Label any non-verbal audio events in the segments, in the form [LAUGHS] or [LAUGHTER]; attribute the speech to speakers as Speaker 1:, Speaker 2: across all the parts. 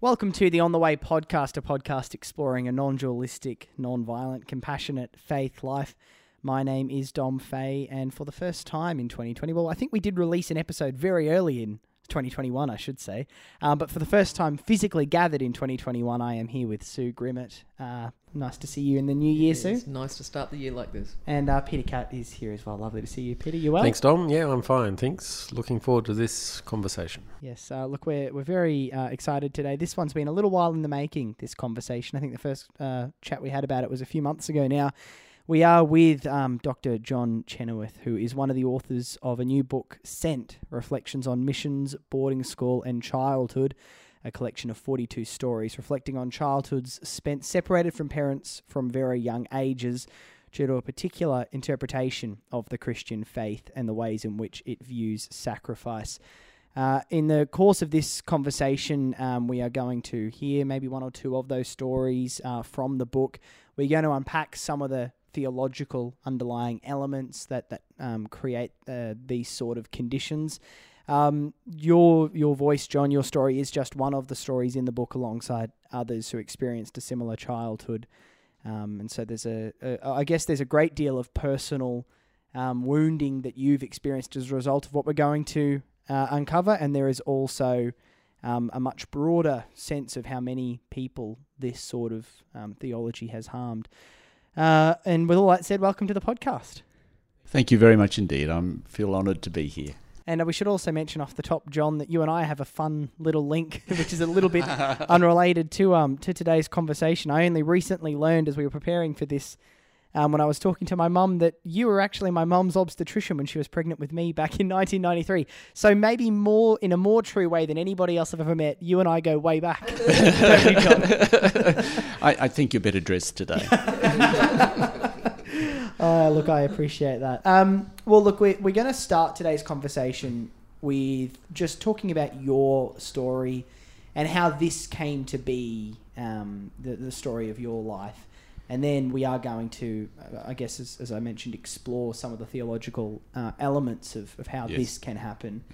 Speaker 1: Welcome to the On the Way podcast, a podcast exploring a non dualistic, non violent, compassionate faith life. My name is Dom Fay, and for the first time in 2020, well, I think we did release an episode very early in 2021, I should say, um, but for the first time physically gathered in 2021, I am here with Sue Grimmett. Uh, nice to see you in the new year, Sue.
Speaker 2: It's nice to start the year like this.
Speaker 1: And uh, Peter Catt is here as well. Lovely to see you, Peter. You well?
Speaker 3: Thanks, Dom. Yeah, I'm fine. Thanks. Looking forward to this conversation.
Speaker 1: Yes. Uh, look, we're we're very uh, excited today. This one's been a little while in the making. This conversation. I think the first uh, chat we had about it was a few months ago now. We are with um, Dr. John Chenoweth, who is one of the authors of a new book, Sent Reflections on Missions, Boarding School, and Childhood, a collection of 42 stories reflecting on childhoods spent separated from parents from very young ages due to a particular interpretation of the Christian faith and the ways in which it views sacrifice. Uh, in the course of this conversation, um, we are going to hear maybe one or two of those stories uh, from the book. We're going to unpack some of the theological underlying elements that that um, create uh, these sort of conditions. Um, your your voice, John, your story is just one of the stories in the book, alongside others who experienced a similar childhood. Um, and so there's a, a, I guess there's a great deal of personal um, wounding that you've experienced as a result of what we're going to uh, uncover, and there is also um, a much broader sense of how many people this sort of um, theology has harmed. Uh, and with all that said, welcome to the podcast.
Speaker 4: Thank you very much indeed. I feel honoured to be here.
Speaker 1: And uh, we should also mention off the top, John, that you and I have a fun little link, [LAUGHS] which is a little bit [LAUGHS] unrelated to um to today's conversation. I only recently learned as we were preparing for this, um, when I was talking to my mum, that you were actually my mum's obstetrician when she was pregnant with me back in [LAUGHS] 1993. So maybe more in a more true way than anybody else I've ever met. You and I go way back. Don't you, John?
Speaker 4: I, I think you're better dressed today.
Speaker 1: Uh, [LAUGHS] look, I appreciate that. Um, well, look, we're, we're going to start today's conversation with just talking about your story and how this came to be um, the, the story of your life. And then we are going to, uh, I guess, as, as I mentioned, explore some of the theological uh, elements of, of how
Speaker 4: Yes.
Speaker 1: this can happen.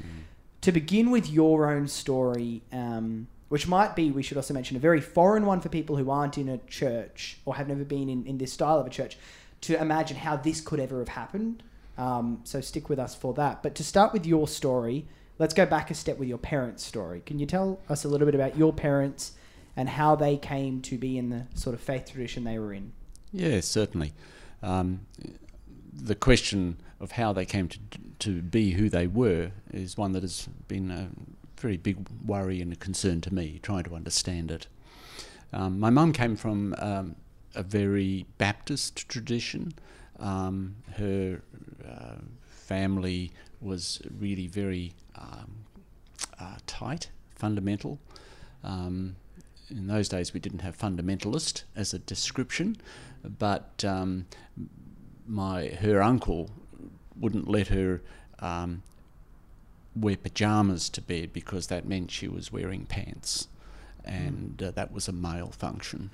Speaker 1: To begin with your own story, um, which might be, we should also mention, a very foreign one for people who aren't in a church or have never been in, in this style of a church, to imagine how this could ever have happened. Um, so stick with us for that. But to start with your story, let's go back a step with your parents' story. Can you tell us a little bit about your parents and how they came to be in the sort of faith tradition they were in?
Speaker 4: yes, certainly. Um, the question of how they came to, to be who they were is one that has been very big worry and a concern to me, trying to understand it. Um, my mum came from um, a very Baptist tradition. Um, her uh, family was really very um, uh, tight, fundamental. Um, in those days, we didn't have fundamentalist as a description, but um, my her uncle wouldn't let her um, wear pajamas to bed because that meant she was wearing pants, and uh, that was a male function.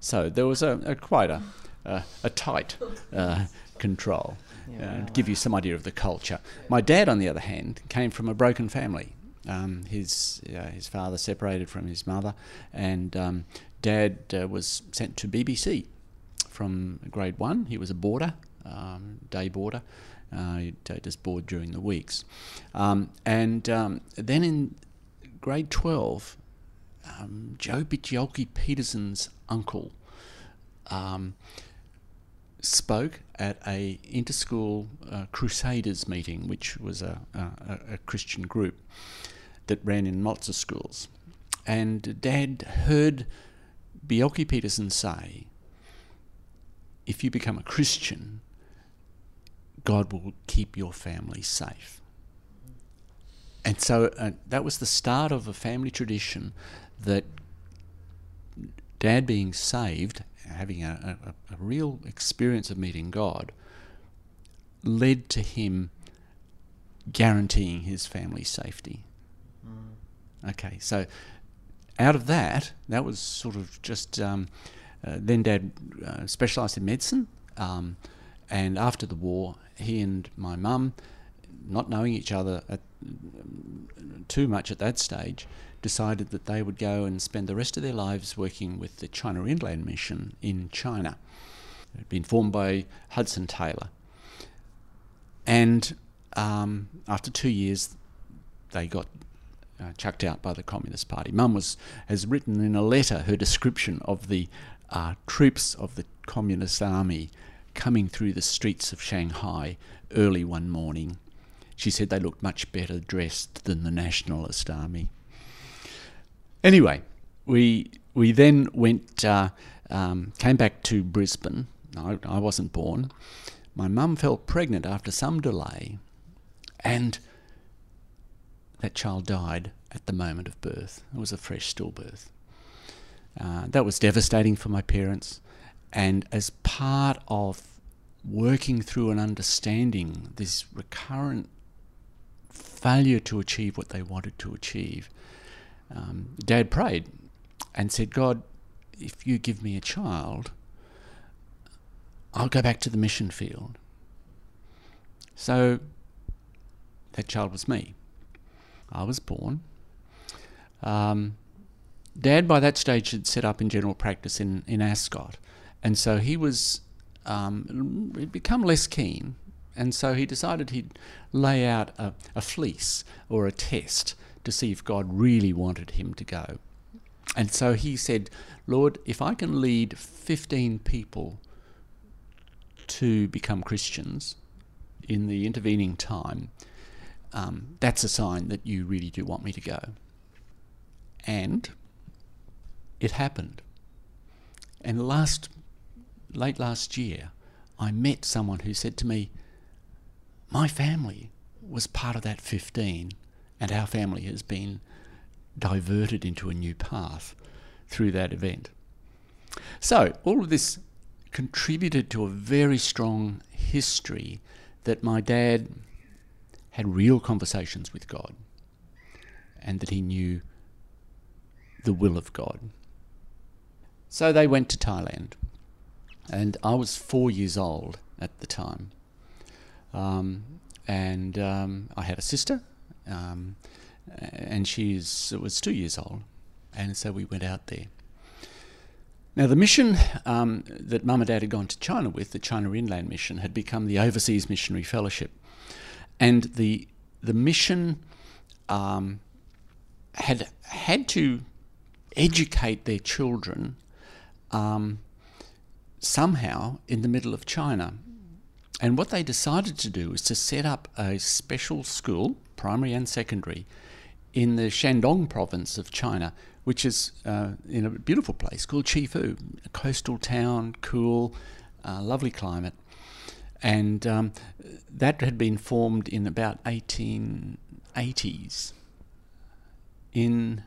Speaker 4: So there was a, a quite a, a, a tight uh, control.
Speaker 1: Yeah,
Speaker 4: uh, to give you some idea of the culture. My dad, on the other hand, came from a broken family. Um, his uh, his father separated from his mother, and um, dad uh, was sent to BBC from grade one. He was a boarder, um, day boarder. Uh, just board during the weeks, um, and um, then in grade twelve, um, Joh Bjelke Petersen's uncle um, spoke at a interschool uh, Crusaders meeting, which was a, a, a Christian group that ran in lots of schools. And Dad heard Bjelke Petersen say, if you become a Christian, God will keep your family safe. And so uh, that was the start of a family tradition that dad being saved, having a, a, a real experience of meeting God, led to him guaranteeing his family safety. Okay, so out of that, that was sort of just. Um, uh, then Dad uh, specialised in medicine, um, and after the war, he and my mum, not knowing each other at, too much at that stage, decided that they would go and spend the rest of their lives working with the China Inland Mission in China. It had been formed by Hudson Taylor. And um, after two years, they got uh, chucked out by the Communist Party. Mum was has written in a letter her description of the uh, troops of the Communist Army coming through the streets of Shanghai early one morning. She said they looked much better dressed than the Nationalist Army. Anyway, we we then went uh, um, came back to Brisbane. I, I wasn't born. My mum fell pregnant after some delay, and that child died at the moment of birth. It was a fresh stillbirth. Uh, that was devastating for my parents. And as part of working through and understanding this recurrent failure to achieve what they wanted to achieve, um, Dad prayed and said, God, if you give me a child, I'll go back to the mission field. So that child was me. I was born. Um, Dad, by that stage, had set up in general practice in, in Ascot. And so he was, um, he'd become less keen. And so he decided he'd lay out a, a fleece or a test to see if God really wanted him to go. And so he said, Lord, if I can lead 15 people to become Christians in the intervening time, um, that's a sign that you really do want me to go. And it happened. And last, late last year, I met someone who said to me, My family was part of that 15, and our family has been diverted into a new path through that event. So, all of this contributed to a very strong history that my dad had real conversations with God and that he knew the will of God. So they went to Thailand, and I was four years old at the time. Um, and um, I had a sister, um, and she was two years old, and so we went out there. Now, the mission um, that Mum and Dad had gone to China with, the China Inland Mission, had become the Overseas Missionary Fellowship. And the, the mission um, had had to educate their children um, somehow in the middle of China. And what they decided to do was to set up a special school, primary and secondary, in the Shandong province of China, which is uh, in a beautiful place called Chefoo, a coastal town, cool, uh, lovely climate. And um, that had been formed in about 1880s. In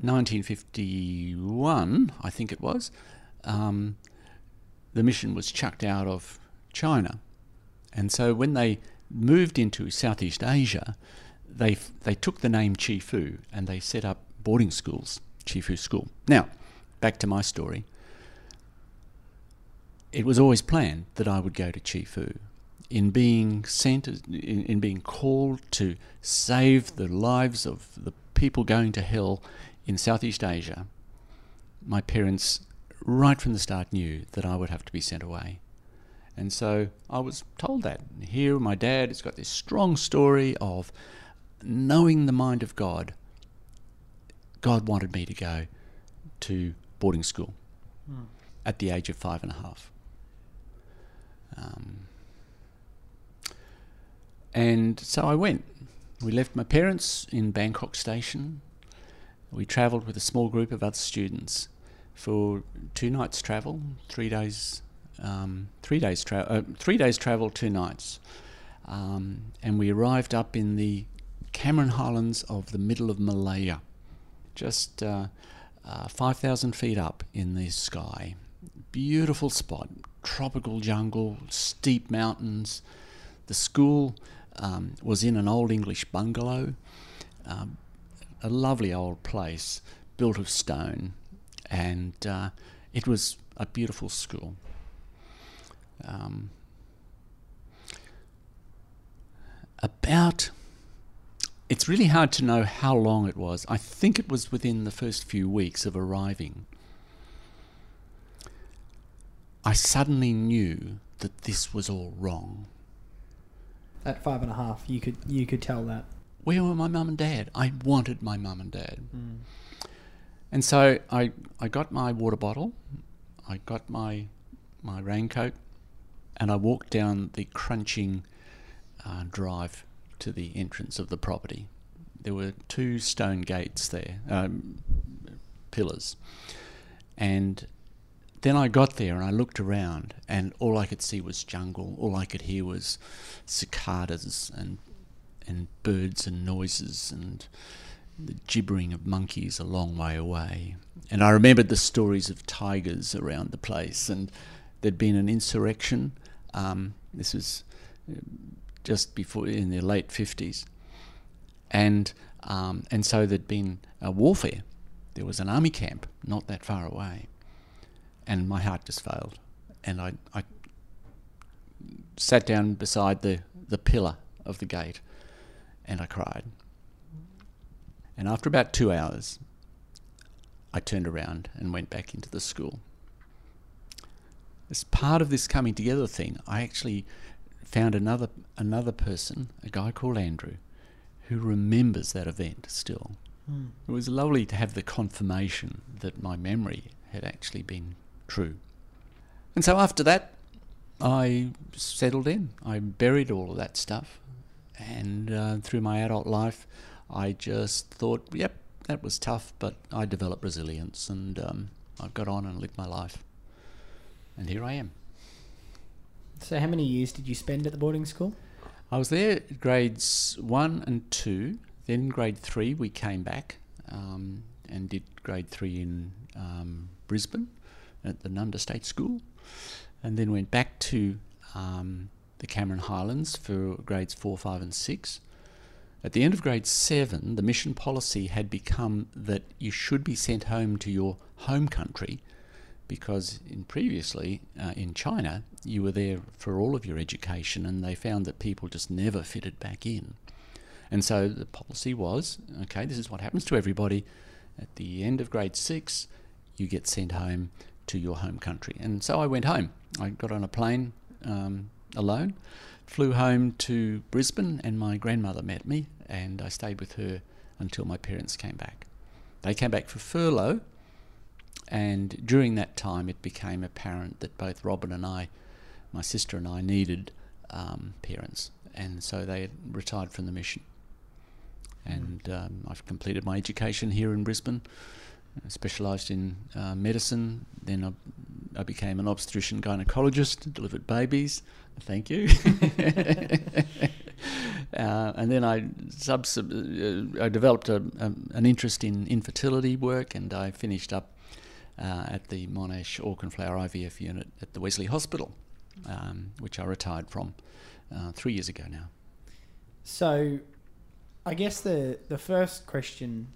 Speaker 4: 1951, I think it was, um, the mission was chucked out of China. And so when they moved into Southeast Asia, they, they took the name Chefoo and they set up boarding schools, Chefoo School. Now, back to my story. It was always planned that I would go to Chefoo. In being sent, in, in being called to save the lives of the people going to hell in Southeast Asia, my parents, right from the start, knew that I would have to be sent away. And so I was told that. Here, my dad has got this strong story of knowing the mind of God God wanted me to go to boarding school mm. at the age of five and a half. Um, and so I went. We left my parents in Bangkok Station. We travelled with a small group of other students for two nights travel, three days, um, three days travel, uh, three days travel, two nights, um, and we arrived up in the Cameron Highlands of the middle of Malaya just uh, uh, 5,000 feet up in the sky. Beautiful spot, tropical jungle, steep mountains. The school um, was in an old English bungalow, um, a lovely old place built of stone, and uh, it was a beautiful school. Um, about it's really hard to know how long it was. I think it was within the first few weeks of arriving. I suddenly knew that this was all wrong.
Speaker 1: At five and a half, you could you could tell that.
Speaker 4: Where were my mum and dad? I wanted my mum and dad. And so I, I got my water bottle, I got my, my raincoat, and I walked down the crunching uh, drive to the entrance of the property. There were two stone gates there, um, pillars. And then I got there and I looked around, and all I could see was jungle. All I could hear was cicadas and and birds and noises and the gibbering of monkeys a long way away. And I remembered the stories of tigers around the place, and there'd been an insurrection. Um, this was uh, just before in the late fifties, and um, and so there'd been a warfare. There was an army camp not that far away, and my heart just failed, and I, I sat down beside the, the pillar of the gate, and I cried. And after about two hours, I turned around and went back into the school. As part of this coming together thing, I actually found another another person, a guy called Andrew, who remembers that event still. It was lovely to have the confirmation that my memory had actually been true. And so after that, I settled in. I buried all of that stuff. And uh, through my adult life, I just thought, yep, that was tough, but I developed resilience and um, I got on and lived my life. And here I am.
Speaker 1: So, how many years did you spend at the boarding school?
Speaker 4: I was there grades one and two. Then grade three, we came back um, and did grade three in um, Brisbane at the Nundah State School, and then went back to um, the Cameron Highlands for grades four, five, and six. At the end of grade seven, the mission policy had become that you should be sent home to your home country because in previously uh, in China you were there for all of your education and they found that people just never fitted back in. And so the policy was okay, this is what happens to everybody. At the end of grade six, you get sent home to your home country. And so I went home. I got on a plane um, alone, flew home to Brisbane, and my grandmother met me, and I stayed with her until my parents came back. They came back for furlough, and during that time, it became apparent that both Robin and I, my sister and I, needed um, parents, and so they retired from the mission and um, I've completed my education here in Brisbane. Specialised in uh, medicine. Then I, I became an obstetrician gynecologist, delivered babies. Thank you. [LAUGHS] [LAUGHS] uh, and then I subs- uh, I developed a, a, an interest in infertility work, and I finished up uh, at the Monash Auchenflower IVF unit at the Wesley Hospital, um, which I retired from uh, three years ago now.
Speaker 1: So, I guess the the first question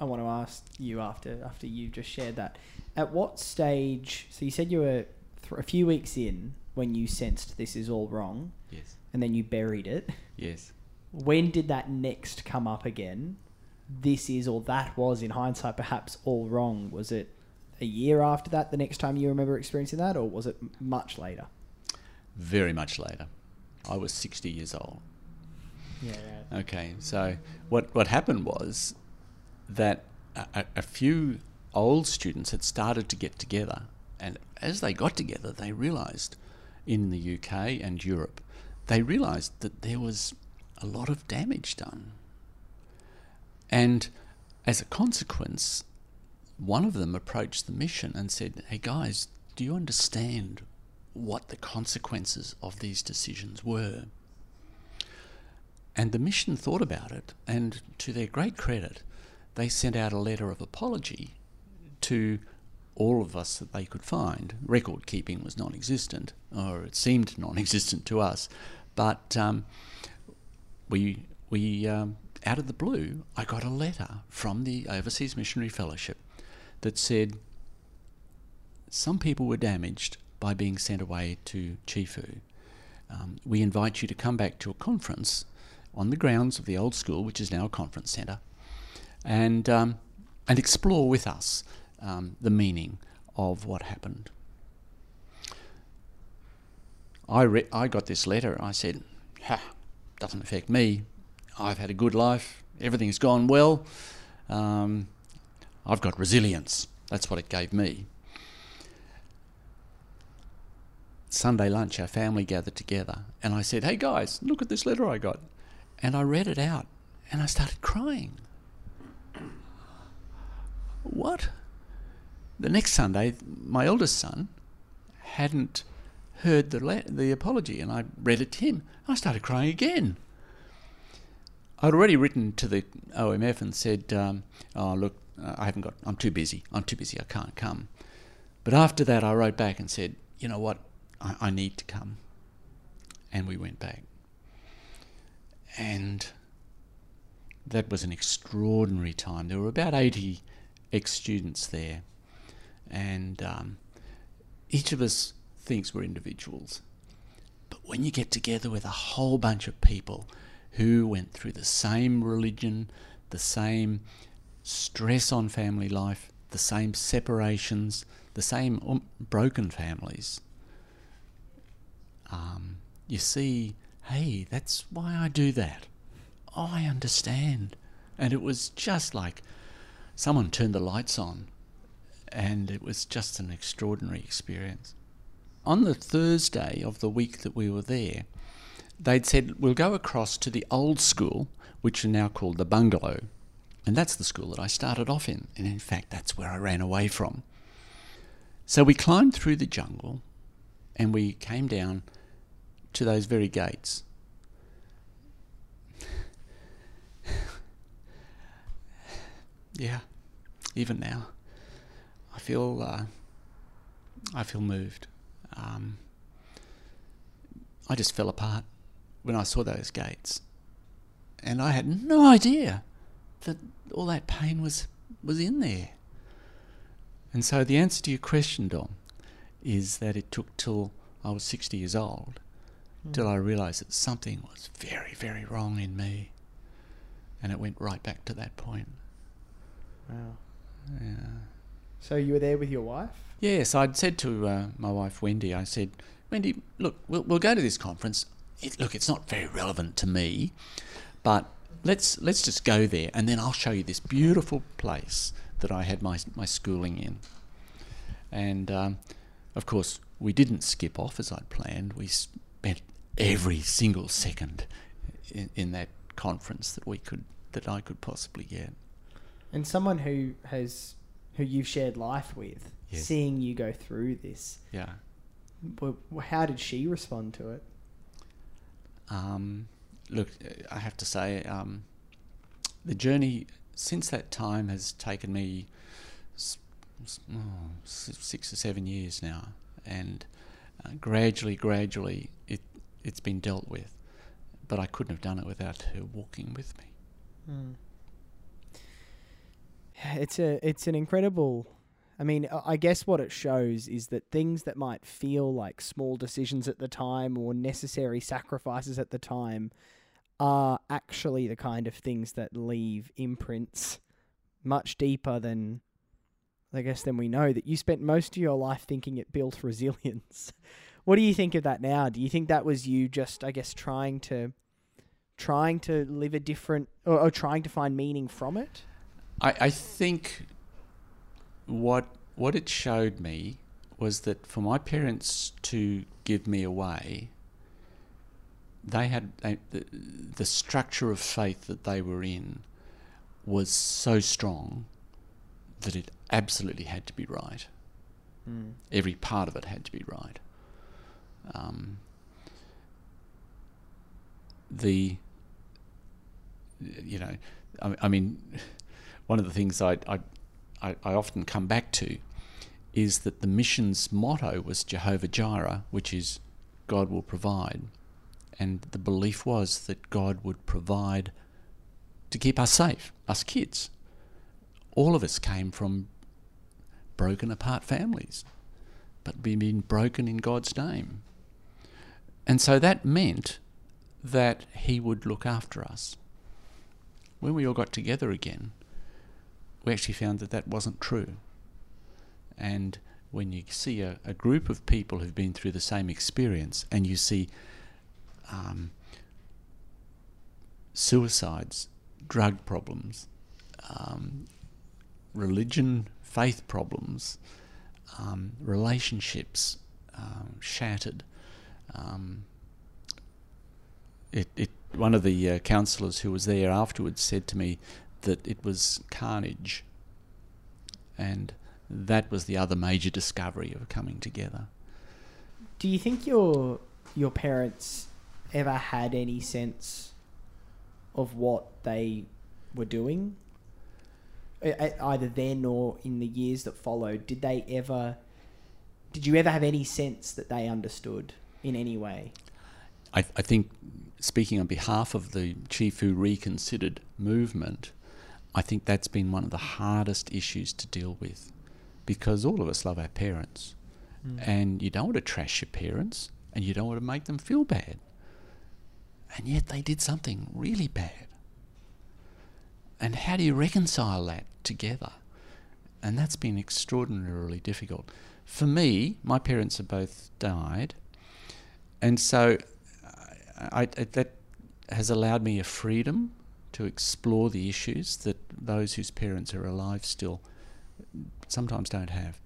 Speaker 1: I want to ask you after after you just shared that, at what stage? So you said you were th- a few weeks in when you sensed this is all wrong,
Speaker 4: Yes.
Speaker 1: and then you buried it.
Speaker 4: Yes.
Speaker 1: When did that next come up again? This is or that was in hindsight perhaps all wrong. Was it a year after that? The next time you remember experiencing that, or was it m- much later?
Speaker 4: Very much later. I was 60 years old.
Speaker 1: Yeah.
Speaker 4: Okay, so what what happened was that a, a- a few old students had started to get together, and as they got together, they realised in the UK and Europe, they realised that there was a lot of damage done, and as a consequence, one of them approached the mission and said, "Hey guys, do you understand what the consequences of these decisions were?" And the mission thought about it, and to their great credit, they sent out a letter of apology to all of us that they could find. Record keeping was non existent, or it seemed non existent to us. But um, we, we um, out of the blue, I got a letter from the Overseas Missionary Fellowship that said some people were damaged by being sent away to Chefoo. Um, we invite you to come back to a conference on the grounds of the old school, which is now a conference centre, and um, and explore with us um, the meaning of what happened. I re- I got this letter. I said, "Ha, doesn't affect me. I've had a good life. Everything's gone well. Um, I've got resilience. That's what it gave me." Sunday lunch, our family gathered together, and I said, "Hey guys, look at this letter I got," and I read it out, and I started crying. What? The next Sunday, my eldest son hadn't heard the the apology, and I read it to him. I started crying again. I'd already written to the OMF and said, um, "Oh, look, I haven't got. I'm too busy. I'm too busy. I can't come." But after that, I wrote back and said, "You know what? I, I need to come." And we went back, and that was an extraordinary time. There were about eighty ex-students there, and um, each of us thinks we're individuals. But when you get together with a whole bunch of people who went through the same religion, the same stress on family life, the same separations, the same um, broken families, um, you see, hey, that's why I do that. Oh, I understand. And it was just like someone turned the lights on, and it was just an extraordinary experience on the Thursday of the week that we were there, they'd said, We'll go across to the old school, which are now called the bungalow. And that's the school that I started off in. And in fact, that's where I ran away from. So we climbed through the jungle and we came down to those very gates. [SIGHS] yeah, even now, I feel uh, I feel moved um, I just fell apart when I saw those gates. And I had no idea that all that pain was, was in there. And so the answer to your question, Dom, is that it took till I was 60 years old mm. till I realised that something was very, very wrong in me. And it went right back to that point.
Speaker 1: Wow.
Speaker 4: Yeah.
Speaker 1: So you were there with your wife?
Speaker 4: Yes, I'd said to uh, my wife Wendy, I said, Wendy, look, we'll, we'll go to this conference. It, look, it's not very relevant to me, but let's let's just go there, and then I'll show you this beautiful place that I had my my schooling in. And um, of course, we didn't skip off as I'd planned. We spent every single second in, in that conference that we could that I could possibly get.
Speaker 1: And someone who has who you've shared life with, yes. seeing you go through this.
Speaker 4: Yeah.
Speaker 1: How did she respond to it?
Speaker 4: Um, look, I have to say, um, the journey since that time has taken me oh, six or seven years now, and uh, gradually, gradually, it it's been dealt with. But I couldn't have done it without her walking with me.
Speaker 1: Mm. It's a it's an incredible I mean, I guess what it shows is that things that might feel like small decisions at the time or necessary sacrifices at the time are actually the kind of things that leave imprints much deeper than I guess than we know that you spent most of your life thinking it built [LAUGHS] resilience. what do you think of that now? Do you think that was you just I guess trying to trying to live a different or, or trying to find meaning from it?
Speaker 4: I, I think what what it showed me was that for my parents to give me away, they had they, the, the structure of faith that they were in was so strong that it absolutely had to be right.
Speaker 1: Mm.
Speaker 4: Every part of it had to be right. Um, the you know, I, I mean, one of the things I, I I, often come back to is that the mission's motto was Jehovah Jireh, which is God will provide. And the belief was that God would provide to keep us safe, us kids. All of us came from broken apart families, but we've been broken in God's name. And so that meant that he would look after us. When we all got together again, we actually found that that wasn't true. And when you see a, a group of people who've been through the same experience and you see um, suicides, drug problems, um, religion, faith problems, um, relationships um, shattered. Um, it, it, one of the uh, counsellors who was there afterwards said to me that it was carnage, and that was the other major discovery of coming together.
Speaker 1: Do you think your your parents ever had any sense of what they were doing? Either then or in the years that followed, did they ever? Did you ever have any sense that they understood in any way?
Speaker 4: I, I think, speaking on behalf of the Chefoo Reconsidered movement, I think that's been one of the hardest issues to deal with because all of us love our parents. Mm. And you don't want to trash your parents and you don't want to make them feel bad. And yet they did something really bad. And how do you reconcile that together? And that's been extraordinarily difficult. For me, my parents have both died. And so I, I, that has allowed me a freedom to explore the issues that those whose parents are alive still sometimes don't have.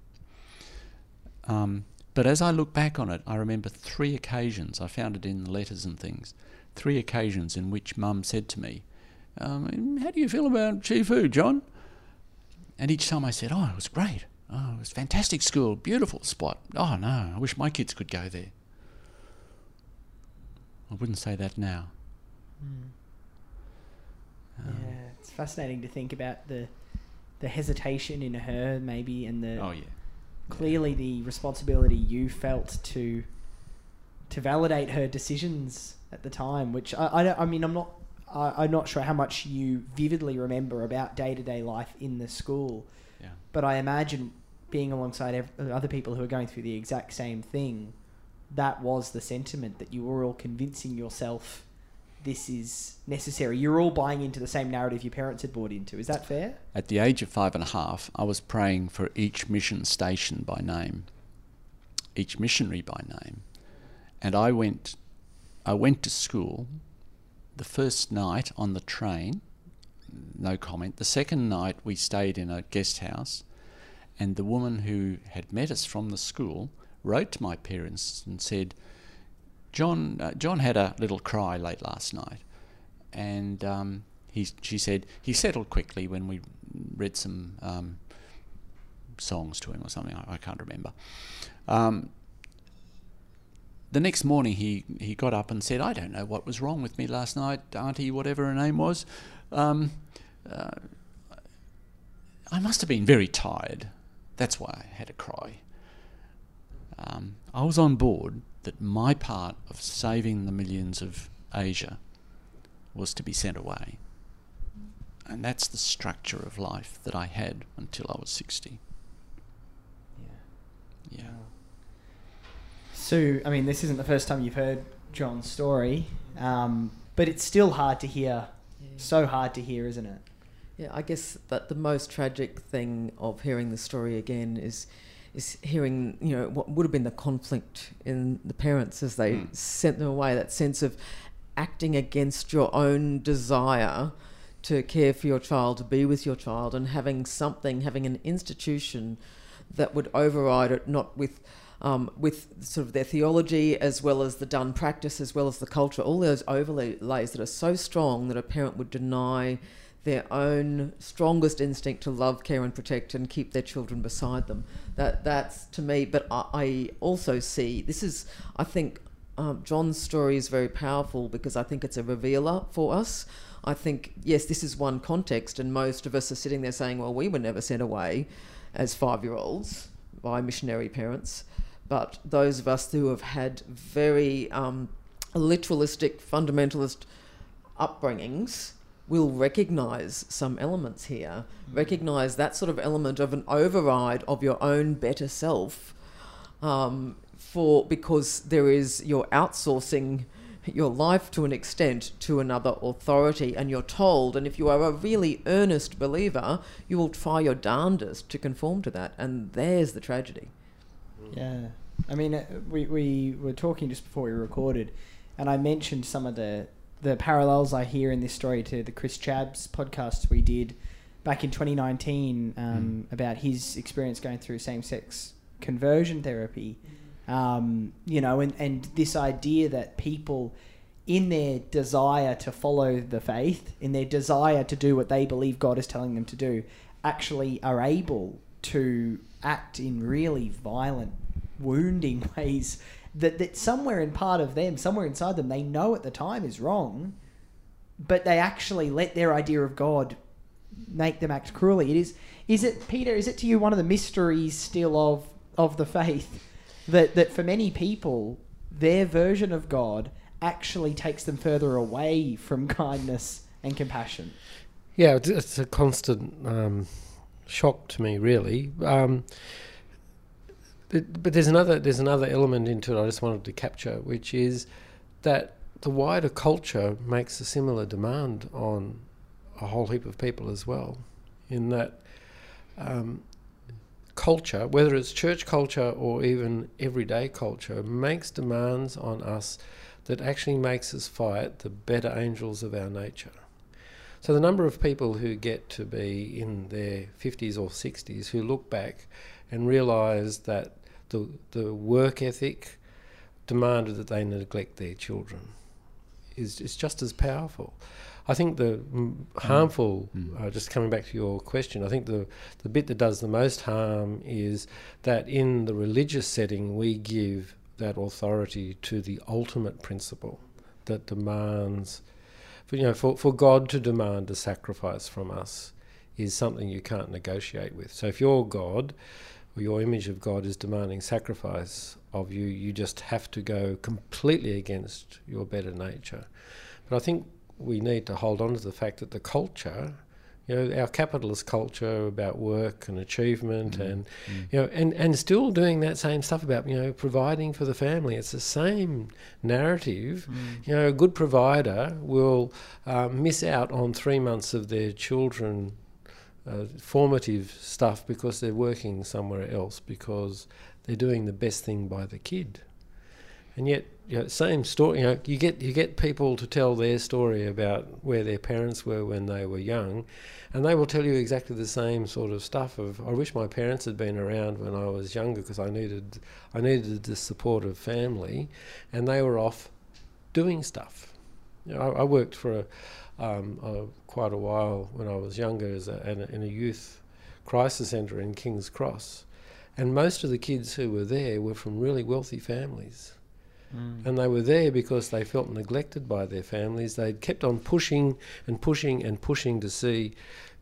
Speaker 4: Um, but as I look back on it, I remember three occasions, I found it in the letters and things, three occasions in which mum said to me, um, How do you feel about Chefoo, John? And each time I said, Oh, it was great. Oh, it was fantastic school, beautiful spot. Oh, no, I wish my kids could go there. I wouldn't say that now. Mm.
Speaker 1: Um, yeah, it's fascinating to think about the the hesitation in her, maybe, and the
Speaker 4: oh yeah,
Speaker 1: clearly yeah. the responsibility you felt to to validate her decisions at the time. Which I, I, I mean, I'm not I, am not sure how much you vividly remember about day to day life in the school.
Speaker 4: Yeah.
Speaker 1: But I imagine being alongside ev- other people who are going through the exact same thing, that was the sentiment that you were all convincing yourself this is necessary. You're all buying into the same narrative your parents had bought into. Is that fair?
Speaker 4: At the age of five and a half, I was praying for each mission station by name, each missionary by name, and I went, I went to school. The first night on the train, no comment. The second night we stayed in a guest house, and the woman who had met us from the school wrote to my parents and said John, uh, John had a little cry late last night, and um, he, she said he settled quickly when we read some um, songs to him or something. I, I can't remember. Um, the next morning, he, he got up and said, "I don't know what was wrong with me last night, Auntie, whatever her name was. Um, uh, I must have been very tired. That's why I had a cry. Um, I was on board." That my part of saving the millions of Asia was to be sent away. And that's the structure of life that I had until I was 60.
Speaker 1: Yeah. Yeah. So, I mean, this isn't the first time you've heard John's story, um, but it's still hard to hear. Yeah. So hard to hear, isn't it?
Speaker 2: Yeah, I guess that the most tragic thing of hearing the story again is is hearing, you know, what would have been the conflict in the parents as they mm. sent them away, that sense of acting against your own desire to care for your child, to be with your child, and having something, having an institution that would override it, not with um, with sort of their theology as well as the done practice as well as the culture, all those overlays that are so strong that a parent would deny their own strongest instinct to love, care, and protect, and keep their children beside them. That that's to me. But I, I also see this is. I think um, John's story is very powerful because I think it's a revealer for us. I think yes, this is one context, and most of us are sitting there saying, "Well, we were never sent away as five-year-olds by missionary parents." But those of us who have had very um, literalistic, fundamentalist upbringings will recognize some elements here, mm. recognize that sort of element of an override of your own better self, um, for because there is you're outsourcing your life to an extent to another authority, and you're told, and if you are a really earnest believer, you will try your darndest to conform to that, and there's the tragedy.
Speaker 1: Yeah, I mean, uh, we we were talking just before we recorded, and I mentioned some of the the parallels I hear in this story to the Chris Chabs podcast we did back in 2019 um, mm. about his experience going through same sex conversion therapy. Um, you know, and, and this idea that people, in their desire to follow the faith, in their desire to do what they believe God is telling them to do, actually are able to act in really violent, wounding [LAUGHS] ways that, that somewhere in part of them, somewhere inside them, they know at the time is wrong, but they actually let their idea of God make them act cruelly. It is. Is it Peter? Is it to you one of the mysteries still of of the faith that that for many people their version of God actually takes them further away from kindness and compassion?
Speaker 3: Yeah, it's a constant um, shock to me, really. Um, but there's another there's another element into it I just wanted to capture, which is that the wider culture makes a similar demand on a whole heap of people as well, in that um, culture, whether it's church culture or even everyday culture, makes demands on us that actually makes us fight the better angels of our nature. So the number of people who get to be in their 50s or 60s who look back and realise that the, the work ethic demanded that they neglect their children is, is just as powerful. I think the harmful, mm. uh, just coming back to your question, I think the, the bit that does the most harm is that in the religious setting we give that authority to the ultimate principle that demands, for, you know, for, for God to demand a sacrifice from us is something you can't negotiate with. So if you're God, your image of God is demanding sacrifice of you, you just have to go completely against your better nature. But I think we need to hold on to the fact that the culture, you know, our capitalist culture about work and achievement mm. and, mm. you know, and, and still doing that same stuff about, you know, providing for the family. It's the same narrative. Mm. You know, a good provider will uh, miss out on three months of their children uh, formative stuff because they're working somewhere else because they're doing the best thing by the kid. And yet, you know, same story. You know, you get you get people to tell their story about where their parents were when they were young, and they will tell you exactly the same sort of stuff. Of I wish my parents had been around when I was younger because I needed I needed the support of family, and they were off doing stuff. You know, I, I, worked for a, um, a, quite a while when I was younger as a, in, a, in a youth crisis centre in King's Cross, and most of the kids who were there were from really wealthy families Mm. And they were there because they felt neglected by their families. They'd kept on pushing and pushing and pushing to see,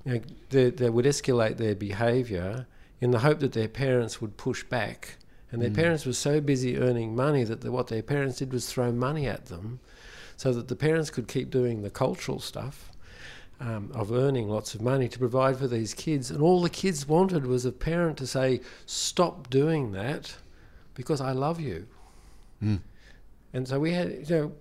Speaker 3: you know, they, they would escalate their behaviour in the hope that their parents would push back. And their mm. parents were so busy earning money that the, what their parents did was throw money at them so that the parents could keep doing the cultural stuff um, of earning lots of money to provide for these kids. And all the kids wanted was a parent to say, Stop doing that because I love you. Mm. And so we had, you know,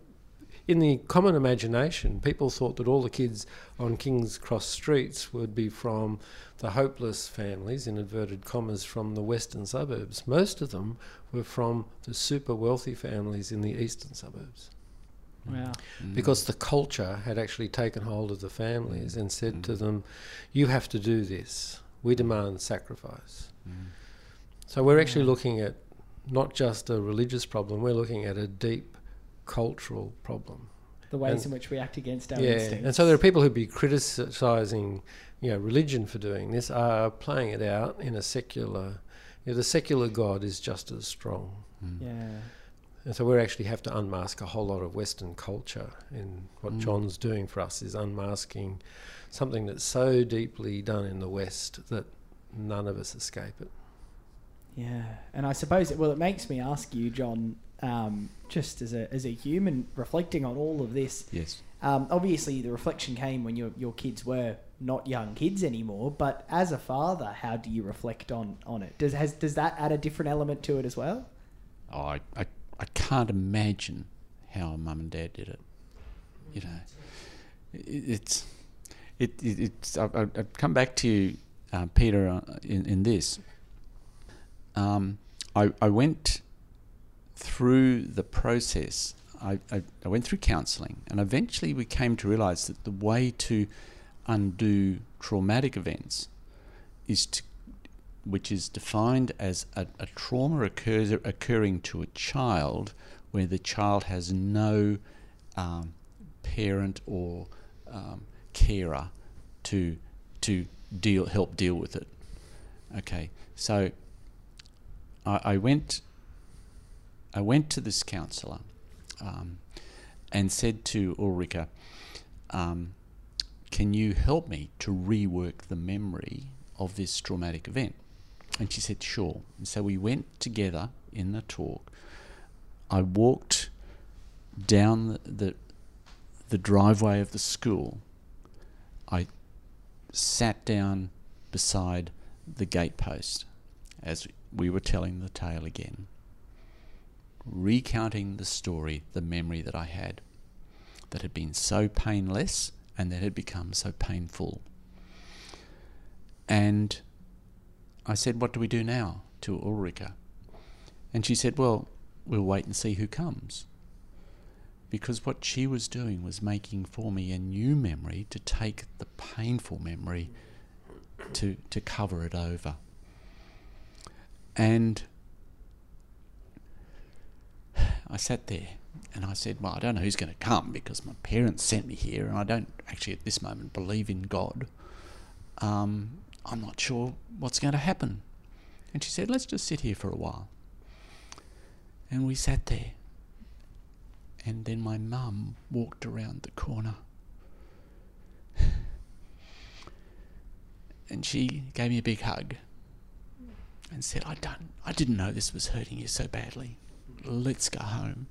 Speaker 3: in the common imagination, people thought that all the kids on King's Cross streets would be from the hopeless families, in inverted commas, from the western suburbs. Most of them were from the super wealthy families in the eastern suburbs.
Speaker 1: Wow.
Speaker 3: Mm. Because the culture had actually taken hold of the families and said mm. to them, You have to do this. We demand sacrifice. Mm. So we're actually looking at not just a religious problem, we're looking at a deep cultural problem.
Speaker 1: The ways and in which we act against our
Speaker 3: yeah,
Speaker 1: instincts.
Speaker 3: And so there are people who'd be criticising, you know, religion for doing this, are playing it out in a secular. You know, the secular God is just as strong.
Speaker 1: Mm. Yeah.
Speaker 3: And so we actually have to unmask a whole lot of Western culture. And what mm. John's doing for us is unmasking something that's so deeply done in the West that none of us escape it.
Speaker 1: Yeah, and I suppose it, well, it makes me ask you, John, um, just as a as a human reflecting on all of this.
Speaker 4: Yes.
Speaker 1: Um, obviously, the reflection came when your your kids were not young kids anymore. But as a father, how do you reflect on on it? Does has does that add a different element to it as well?
Speaker 4: Oh, I I, I can't imagine how mum and dad did it. You know, it, it's it, it it's. I, I, I'd come back to you, uh, Peter, uh, in in this. Um, I I went through the process. I, I, I went through counselling, and eventually we came to realise that the way to undo traumatic events is to which is defined as a, a trauma occurs, occurring to a child where the child has no um, parent or um, carer to to deal help deal with it. Okay, so I, I went I went to this counsellor um, and said to Ulrika, um, "Can you help me to rework the memory of this traumatic event?" And she said, "Sure." And so we went together in the talk. I walked down the, the the driveway of the school. I sat down beside the gatepost as we were telling the tale again, recounting the story, the memory that I had, that had been so painless and that had become so painful. And I said, What do we do now to Ulrika? And she said, Well, we'll wait and see who comes. Because what she was doing was making for me a new memory to take the painful memory to, to cover it over. And I sat there and I said, Well, I don't know who's going to come because my parents sent me here and I don't actually at this moment believe in God. Um, I'm not sure what's going to happen. And she said, Let's just sit here for a while. And we sat there. And then my mum walked around the corner. [LAUGHS] and she gave me a big hug and said, I don't I didn't know this was hurting you so badly. Let's go home.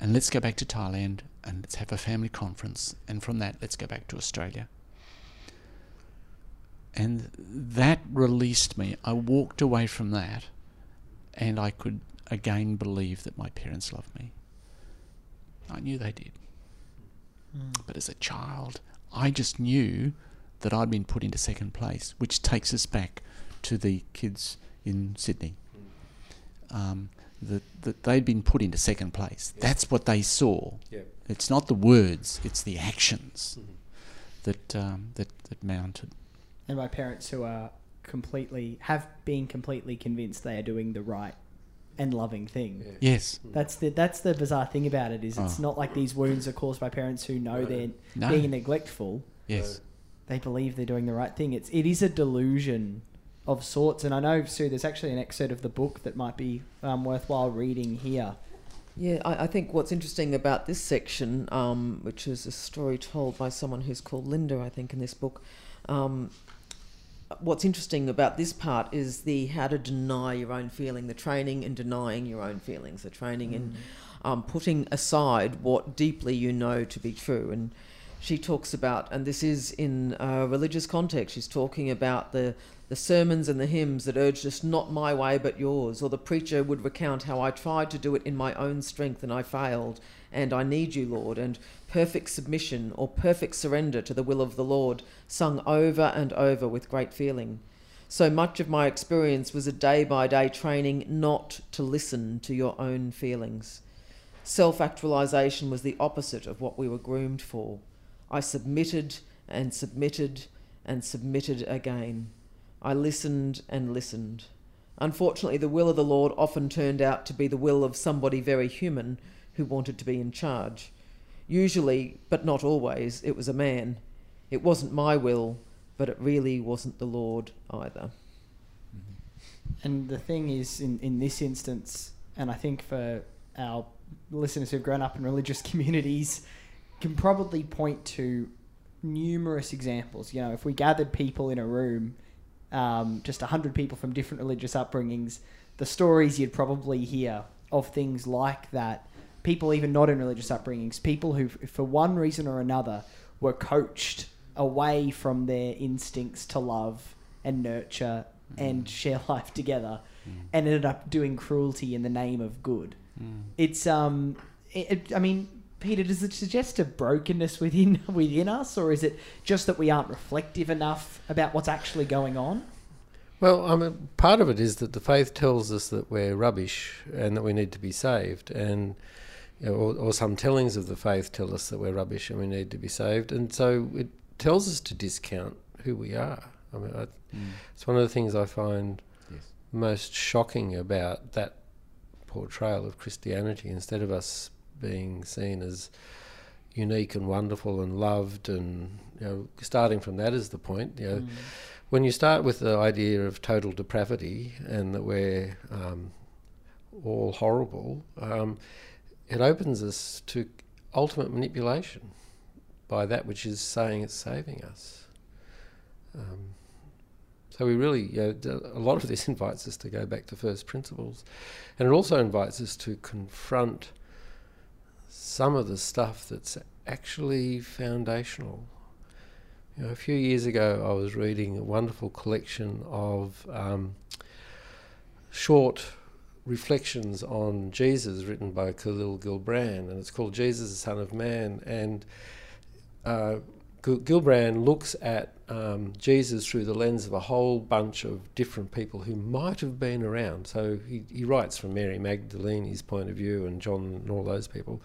Speaker 4: And let's go back to Thailand and let's have a family conference. And from that, let's go back to Australia. And that released me. I walked away from that and I could again believe that my parents loved me. I knew they did.
Speaker 1: Mm.
Speaker 4: But as a child, I just knew that I'd been put into second place, which takes us back to the kids in Sydney. Um, that, that they'd been put into second place. That's what they saw.
Speaker 3: Yeah.
Speaker 4: It's not the words; it's the actions
Speaker 3: Mhm.
Speaker 4: that um, that that mounted.
Speaker 1: And my parents who are completely have been completely convinced they are doing the right and loving thing.
Speaker 3: Yeah.
Speaker 4: Yes.
Speaker 1: That's the that's the bizarre thing about it is it's
Speaker 4: Oh.
Speaker 1: not like these wounds are caused by parents who know
Speaker 3: No.
Speaker 1: they're
Speaker 4: No.
Speaker 1: being neglectful.
Speaker 4: Yes.
Speaker 1: They believe they're doing the right thing. It's it is a delusion of sorts. And I know Sue, there's actually an excerpt of the book that might be um, worthwhile reading here.
Speaker 2: Yeah, I, I think what's interesting about this section, um, which is a story told by someone who's called Linda, I think, in this book. Um, what's interesting about this part is the how to deny your own feeling, the training in denying your own feelings, the training in um, putting aside what deeply you know to be true. And she talks about, and this is in a religious context, she's talking about the, the sermons and the hymns that urged us, not my way but yours. Or the preacher would recount how I tried to do it in my own strength and I failed, and I need you, Lord. And perfect submission or perfect surrender to the will of the Lord, sung over and over with great feeling. So much of my experience was a day by day training not to listen to your own feelings. Self actualization was the opposite of what we were groomed for. I submitted and submitted and submitted again. I listened and listened. Unfortunately, the will of the Lord often turned out to be the will of somebody very human who wanted to be in charge. Usually, but not always, it was a man. It wasn't my will, but it really wasn't the Lord either.
Speaker 1: And the thing is, in, in this instance, and I think for our listeners who've grown up in religious [LAUGHS] communities, can probably point to numerous examples. You know, if we gathered people in a room, um, just 100 people from different religious upbringings, the stories you'd probably hear of things like that. People, even not in religious upbringings, people who, for one reason or another, were coached away from their instincts to love and nurture mm. and [LAUGHS] share life together, mm. and ended up doing cruelty in the name of good. Mm. It's um, it, it- I mean, Peter, does it suggest a brokenness within [LAUGHS] within us, or is it just that we aren't reflective enough about what's actually going on?
Speaker 3: Well, I mean, part of it is that the faith tells us that we're rubbish and that we need to be saved, and you know, or, or some tellings of the faith tell us that we're rubbish and we need to be saved, and so it tells us to discount who we are. I mean, I, it's one of the things I find
Speaker 4: Yes.
Speaker 3: most shocking about that portrayal of Christianity. Instead of us being seen as unique and wonderful and loved, and you know, starting from that is the point, you know when you start with the idea of total depravity and that we're um, all horrible, um, it opens us to ultimate manipulation by that which is saying it's saving us. Um, so we really, you know, a lot of this [LAUGHS] invites us to go back to first principles, and it also invites us to confront some of the stuff that's actually foundational you know, a few years ago, I was reading a wonderful collection of um, short reflections on Jesus written by Kahlil Gibran, and it's called Jesus, the Son of Man. And uh, Gibran looks at um, Jesus through the lens of a whole bunch of different people who might have been around. So he, he writes from Mary Magdalene's point of view and John and all those people.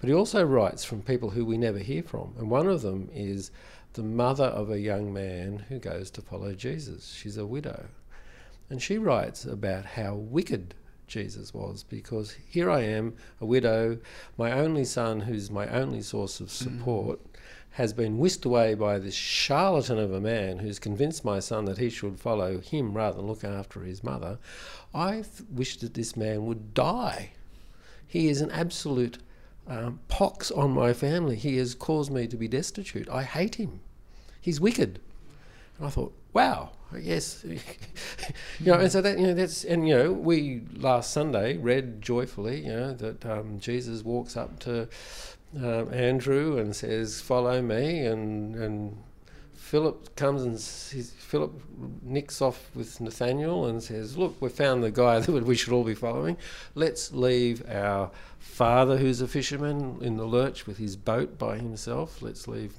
Speaker 3: But he also writes from people who we never hear from. And one of them is the mother of a young man who goes to follow Jesus. She's a widow. And she writes about how wicked Jesus was because here I am, a widow, my only son, who's my only source of support, has been whisked away by this charlatan of a man who's convinced my son that he should follow him rather than look after his mother. I wish that this man would die. He is an absolute um, pox on my family. He has caused me to be destitute. I hate him. He's wicked. And I thought, wow, yes, [LAUGHS] you know, and so that you know that's and you know we last Sunday read joyfully, you know, that um, Jesus walks up to um, Andrew and says, "Follow me," and and Philip comes and sees, Philip nicks off with Nathaniel and says, "Look, we found the guy [LAUGHS] that we should all be following. Let's leave our father, who's a fisherman, in the lurch with his boat by himself. Let's leave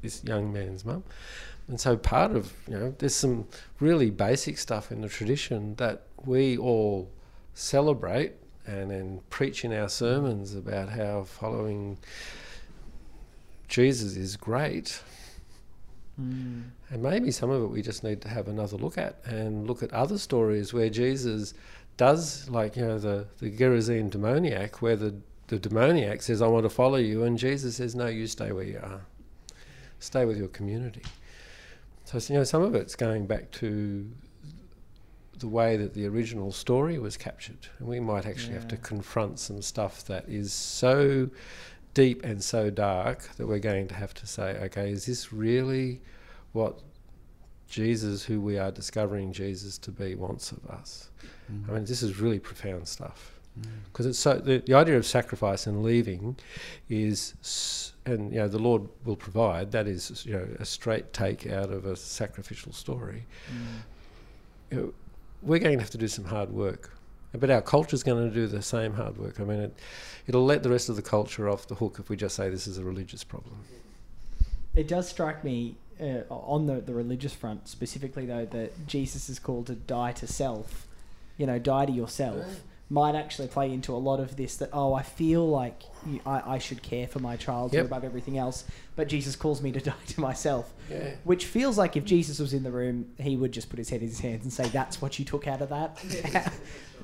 Speaker 3: this young man's mum." And so part of you know, there's some really basic stuff in the tradition that we all celebrate and then preach in our sermons about how following Jesus is great. Hmm. And maybe some of it we just need to have another look at and look at other stories where Jesus does, like, you know, the, the Gerasene demoniac, where the, the demoniac says, I want to follow you. And Jesus says, No, you stay where you are. Stay with your community. So, you know, some of it's going back to the way that the original story was captured. And we might actually have to confront some stuff that is so deep and so dark that we're going to have to say, okay, is this really what Jesus, who we are discovering Jesus to be, wants of us? I mm-hmm. mean, this is really profound stuff. Because it's so the, the idea of sacrifice and leaving is, and you know, the Lord will provide. That is, you know, a straight take out of a sacrificial story. You know, we're going to have to do some hard work, but our culture is going to do the same hard work. I mean, it, it'll let the rest of the culture off the hook if we just say this is a religious problem.
Speaker 1: It does strike me uh, on the, the religious front, specifically though, that Jesus is called to die to self. You know, die to yourself. Might actually play into a lot of this that oh I feel like I, I should care for my child
Speaker 3: Yep.
Speaker 1: above everything else, but Jesus calls me to [LAUGHS] die to myself.
Speaker 3: Yeah.
Speaker 1: Which feels like if Jesus was in the room, he would just put his head in his hands and say, "That's what you took out of that." [LAUGHS]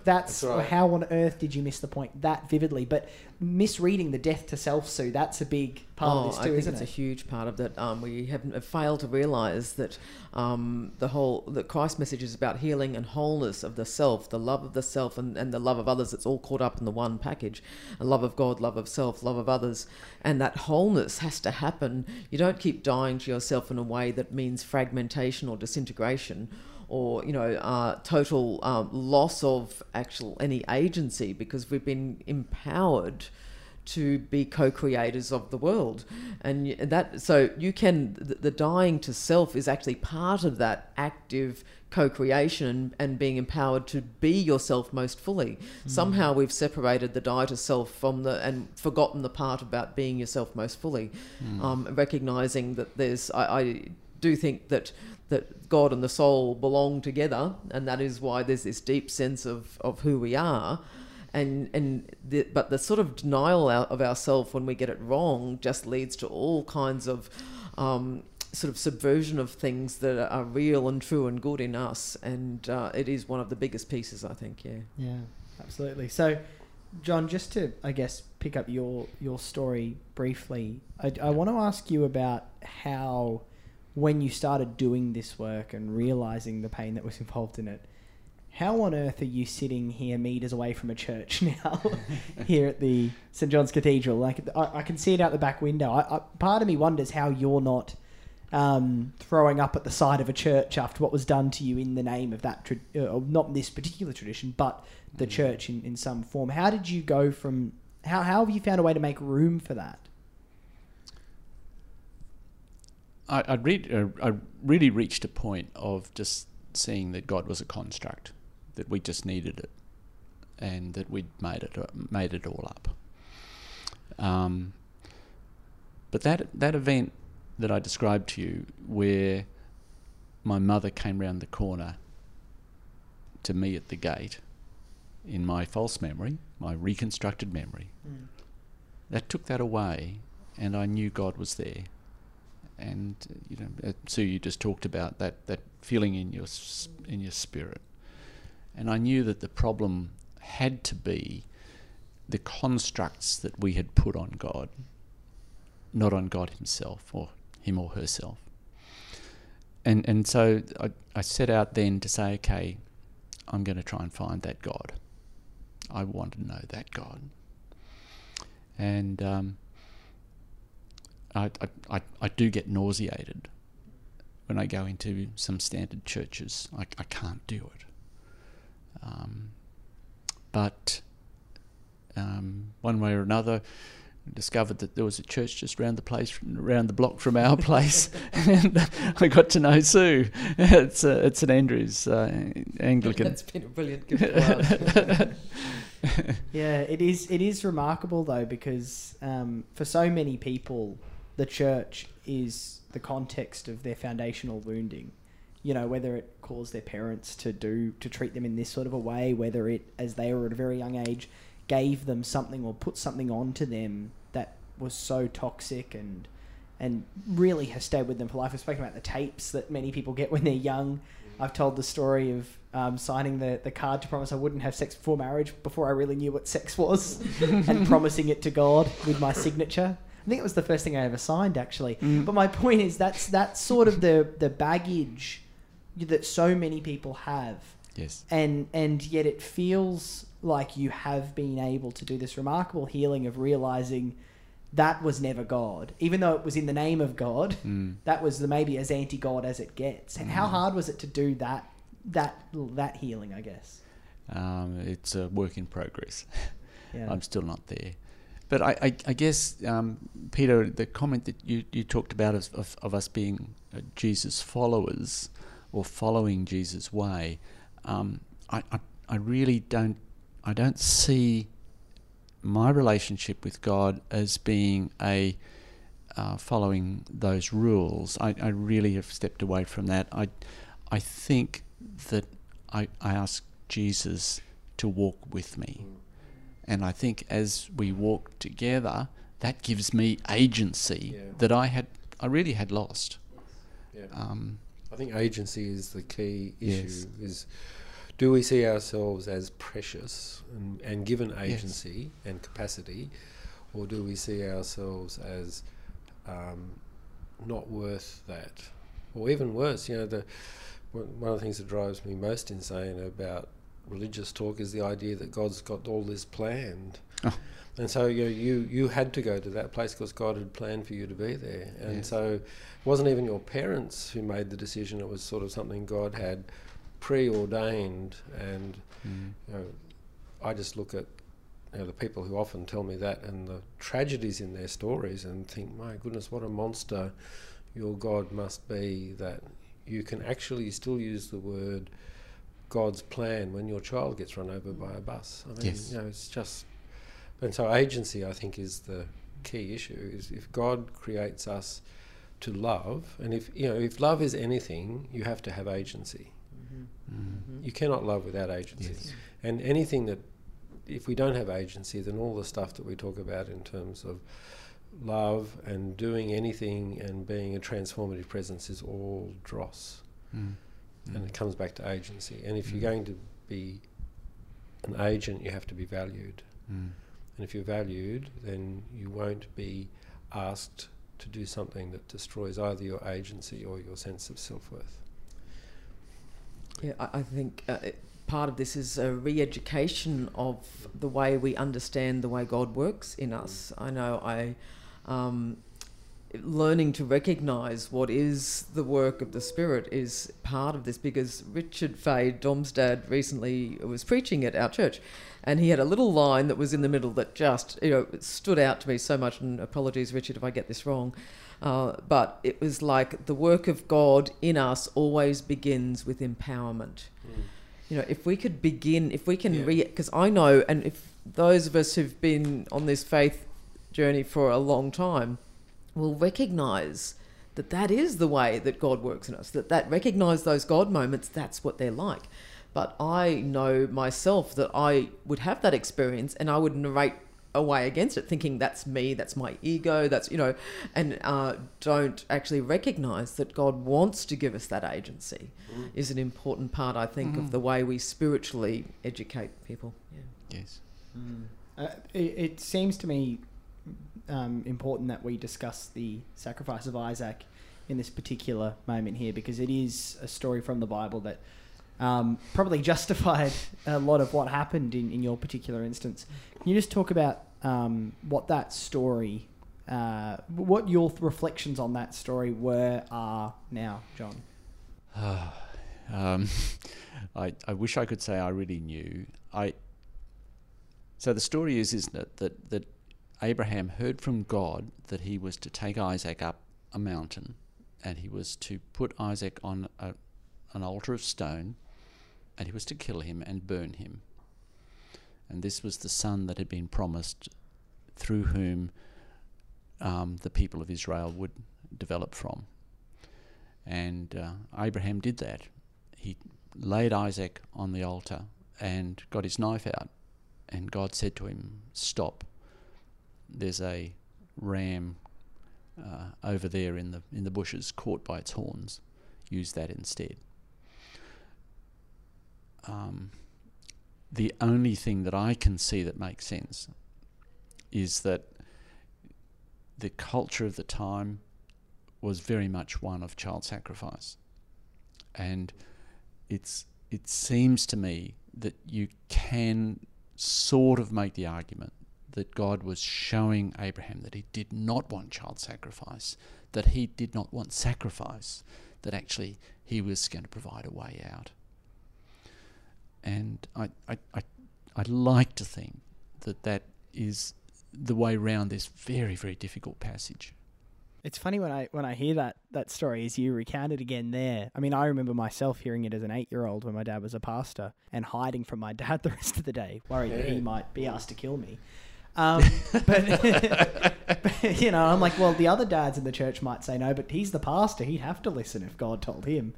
Speaker 1: That's,
Speaker 3: That's right.
Speaker 1: how on earth did you miss the point that vividly? But misreading the death to self, Sue, that's a big part
Speaker 2: oh,
Speaker 1: of this
Speaker 2: I
Speaker 1: too,
Speaker 2: think
Speaker 1: isn't
Speaker 2: it's
Speaker 1: it?
Speaker 2: a huge part of that. Um, we have failed to realise that um, the whole that Christ's message is about healing and wholeness of the self, the love of the self, and, and the love of others. It's all caught up in the one package: a love of God, love of self, love of others, and that wholeness has to happen. You don't keep dying to yourself in a way that means fragmentation or disintegration. Or you know, uh, total um, loss of actual any agency because we've been empowered to be co-creators of the world and that so you can the dying to self is actually part of that active co-creation and and being empowered to be yourself most fully. Somehow we've separated the die to self from the and forgotten the part about being yourself most fully. Um, recognizing that there's I, I do think that that God and the soul belong together, and that is why there's this deep sense of, of who we are. And and the, but the sort of denial of ourselves when we get it wrong just leads to all kinds of um, sort of subversion of things that are real and true and good in us. And uh, it is one of the biggest pieces, I think. Yeah.
Speaker 1: Yeah, absolutely. So, John, just to I guess pick up your your story briefly, I, I want to ask you about how when you started doing this work and realizing the pain that was involved in it. How on earth are you sitting here meters away from a church [LAUGHS] now, [LAUGHS] here at the St John's Cathedral? Like I, I can see it out the back window. I, I, part of me wonders how you're not um, throwing up at the side of a church after what was done to you in the name of that, tra- uh, not this particular tradition, but the church in, in some form. How did you go from, how, how have you found a way to make room for that?
Speaker 4: I, I'd read, uh, I really reached a point of just seeing that God was a construct, that we just needed it, and that we'd made it uh, made it all up. Um, but that that event that I described to you, where my mother came round the corner to me at the gate, in my false memory, my reconstructed memory, that took that away, and I knew God was there. And uh, you know, uh, Sue, you just talked about that that feeling in your in your spirit, and I knew that the problem had to be the constructs that we had put on God, not on God Himself or Him or herself. And and so I, I set out then to say, okay, I'm going to try and find that God. I want to know that God. And um, I, I, I, do get nauseated when I go into some standard churches. I, I can't do it. Um, but um, one way or another, discovered that there was a church just round the place, around the block from our [LAUGHS] place, and [LAUGHS] I got to know Sue. It's uh, it's St Andrews uh, Anglican.
Speaker 2: That's been a brilliant gift to us.
Speaker 1: Yeah, it is. It is remarkable though because um, for so many people, the church is the context of their foundational wounding. You know, whether it caused their parents to do to treat them in this sort of a way, whether it, as they were at a very young age, gave them something or put something onto them that was so toxic and and really has stayed with them for life. I've spoken about the tapes that many people get when they're young. I've told the story of um, signing the, the card to promise I wouldn't have sex before marriage before I really knew what sex was [LAUGHS] and promising it to God with my signature. I think it was the first thing I ever signed actually.
Speaker 4: Mm.
Speaker 1: But my point is that's that's sort of the, the baggage that so many people have
Speaker 4: Yes.
Speaker 1: and and yet it feels like you have been able to do this remarkable healing of realizing that was never God, even though it was in the name of God.
Speaker 4: Mm.
Speaker 1: That was the maybe as anti-God as it gets. And how
Speaker 4: Mm.
Speaker 1: hard was it to do that that that healing? I guess.
Speaker 4: Um, it's a work in progress. [LAUGHS]
Speaker 1: Yeah.
Speaker 4: I'm still not there. But I, I, I guess, um, Peter, the comment that you, you talked about of, of, of us being uh, Jesus followers or following Jesus' way, um, I, I, I really don't, I don't see my relationship with God as being a uh, following those rules. I, I really have stepped away from that. I, I think that I, I ask Jesus to walk with me. And I think as we walk together, that gives me agency
Speaker 3: Yeah.
Speaker 4: that I had, I really had lost.
Speaker 3: Yeah.
Speaker 4: Um,
Speaker 3: I think agency is the key
Speaker 4: Yes.
Speaker 3: issue. Is do we see ourselves as precious and, and given
Speaker 4: Yes.
Speaker 3: agency and capacity, or do we see ourselves as um, not worth that, or even worse? You know, the one one of the things that drives me most insane about religious talk is the idea that God's got all this planned.
Speaker 4: Oh.
Speaker 3: And so you, know, you you had to go to that place because God had planned for you to be there, and
Speaker 4: Yes.
Speaker 3: so it wasn't even your parents who made the decision. It was sort of something God had preordained, and
Speaker 4: mm,
Speaker 3: you know, I just look at you know, the people who often tell me that and the tragedies in their stories and think, my goodness, what a monster your God must be that you can actually still use the word God's plan when your child gets run over by a bus. I mean,
Speaker 4: Yes.
Speaker 3: you know, it's just. And so agency, I think, is the key issue. Is if God creates us to love, and if you know, if love is anything, you have to have agency. You cannot love without agency.
Speaker 4: Yes.
Speaker 3: And anything that, if we don't have agency, then all the stuff that we talk about in terms of love and doing anything and being a transformative presence is all dross.
Speaker 4: Mm.
Speaker 3: And it comes back to agency. And if you're
Speaker 4: Mm.
Speaker 3: going to be an agent, you have to be valued.
Speaker 4: Mm.
Speaker 3: And if you're valued, then you won't be asked to do something that destroys either your agency or your sense of self worth.
Speaker 2: Yeah, I, I think uh, it, part of this is a re-education of the way we understand the way God works in us. I know I. Um, learning to recognize what is the work of the spirit is part of this because Richard Fay, Dom's dad, recently was preaching at our church and he had a little line that was in the middle that just you know stood out to me so much and apologies Richard if I get this wrong uh, but it was like the work of God in us always begins with empowerment. You know if we could begin if we can
Speaker 3: Yeah.
Speaker 2: re because I know and if those of us who've been on this faith journey for a long time will recognize that that is the way that God works in us that that recognize those God moments that's what they're like. But I know myself that I would have that experience and I would narrate away against it thinking that's me that's my ego that's you know and uh, don't actually recognize that God wants to give us that agency is an important part I think of the way we spiritually educate people yeah.
Speaker 4: Yes.
Speaker 1: Uh, it, it seems to me um, important that we discuss the sacrifice of Isaac in this particular moment here because it is a story from the Bible that um, probably justified [LAUGHS] a lot of what happened in, in your particular instance. Can you just talk about um, what that story, uh, what your reflections on that story were, are now, John? [SIGHS]
Speaker 4: um, [LAUGHS] I, I wish I could say I really knew. I so the story is, isn't it, that that Abraham heard from God that he was to take Isaac up a mountain, and he was to put Isaac on a, an altar of stone, and he was to kill him and burn him. And this was the son that had been promised, through whom um, the people of Israel would develop from. And uh, Abraham did that. He laid Isaac on the altar and got his knife out. And God said to him, Stop. There's a ram uh, over there in the, in the bushes caught by its horns. Use that instead. Um, the only thing that I can see that makes sense is that the culture of the time was very much one of child sacrifice. And it's it seems to me that you can sort of make the argument that God was showing Abraham that he did not want child sacrifice, that he did not want sacrifice, that actually he was going to provide a way out. And I, I, I, I'd like to think that that is the way round this very, very difficult passage.
Speaker 1: It's funny when I when I hear that that story as you recount it again there. I mean, I remember myself hearing it as an eight year old when my dad was a pastor and hiding from my dad [LAUGHS] the rest of the day, worried that he might be asked to kill me. Um, [LAUGHS] but, [LAUGHS] but, you know, I'm like, well, the other dads in the church might say no, but he's the pastor; he'd have to listen if God told him.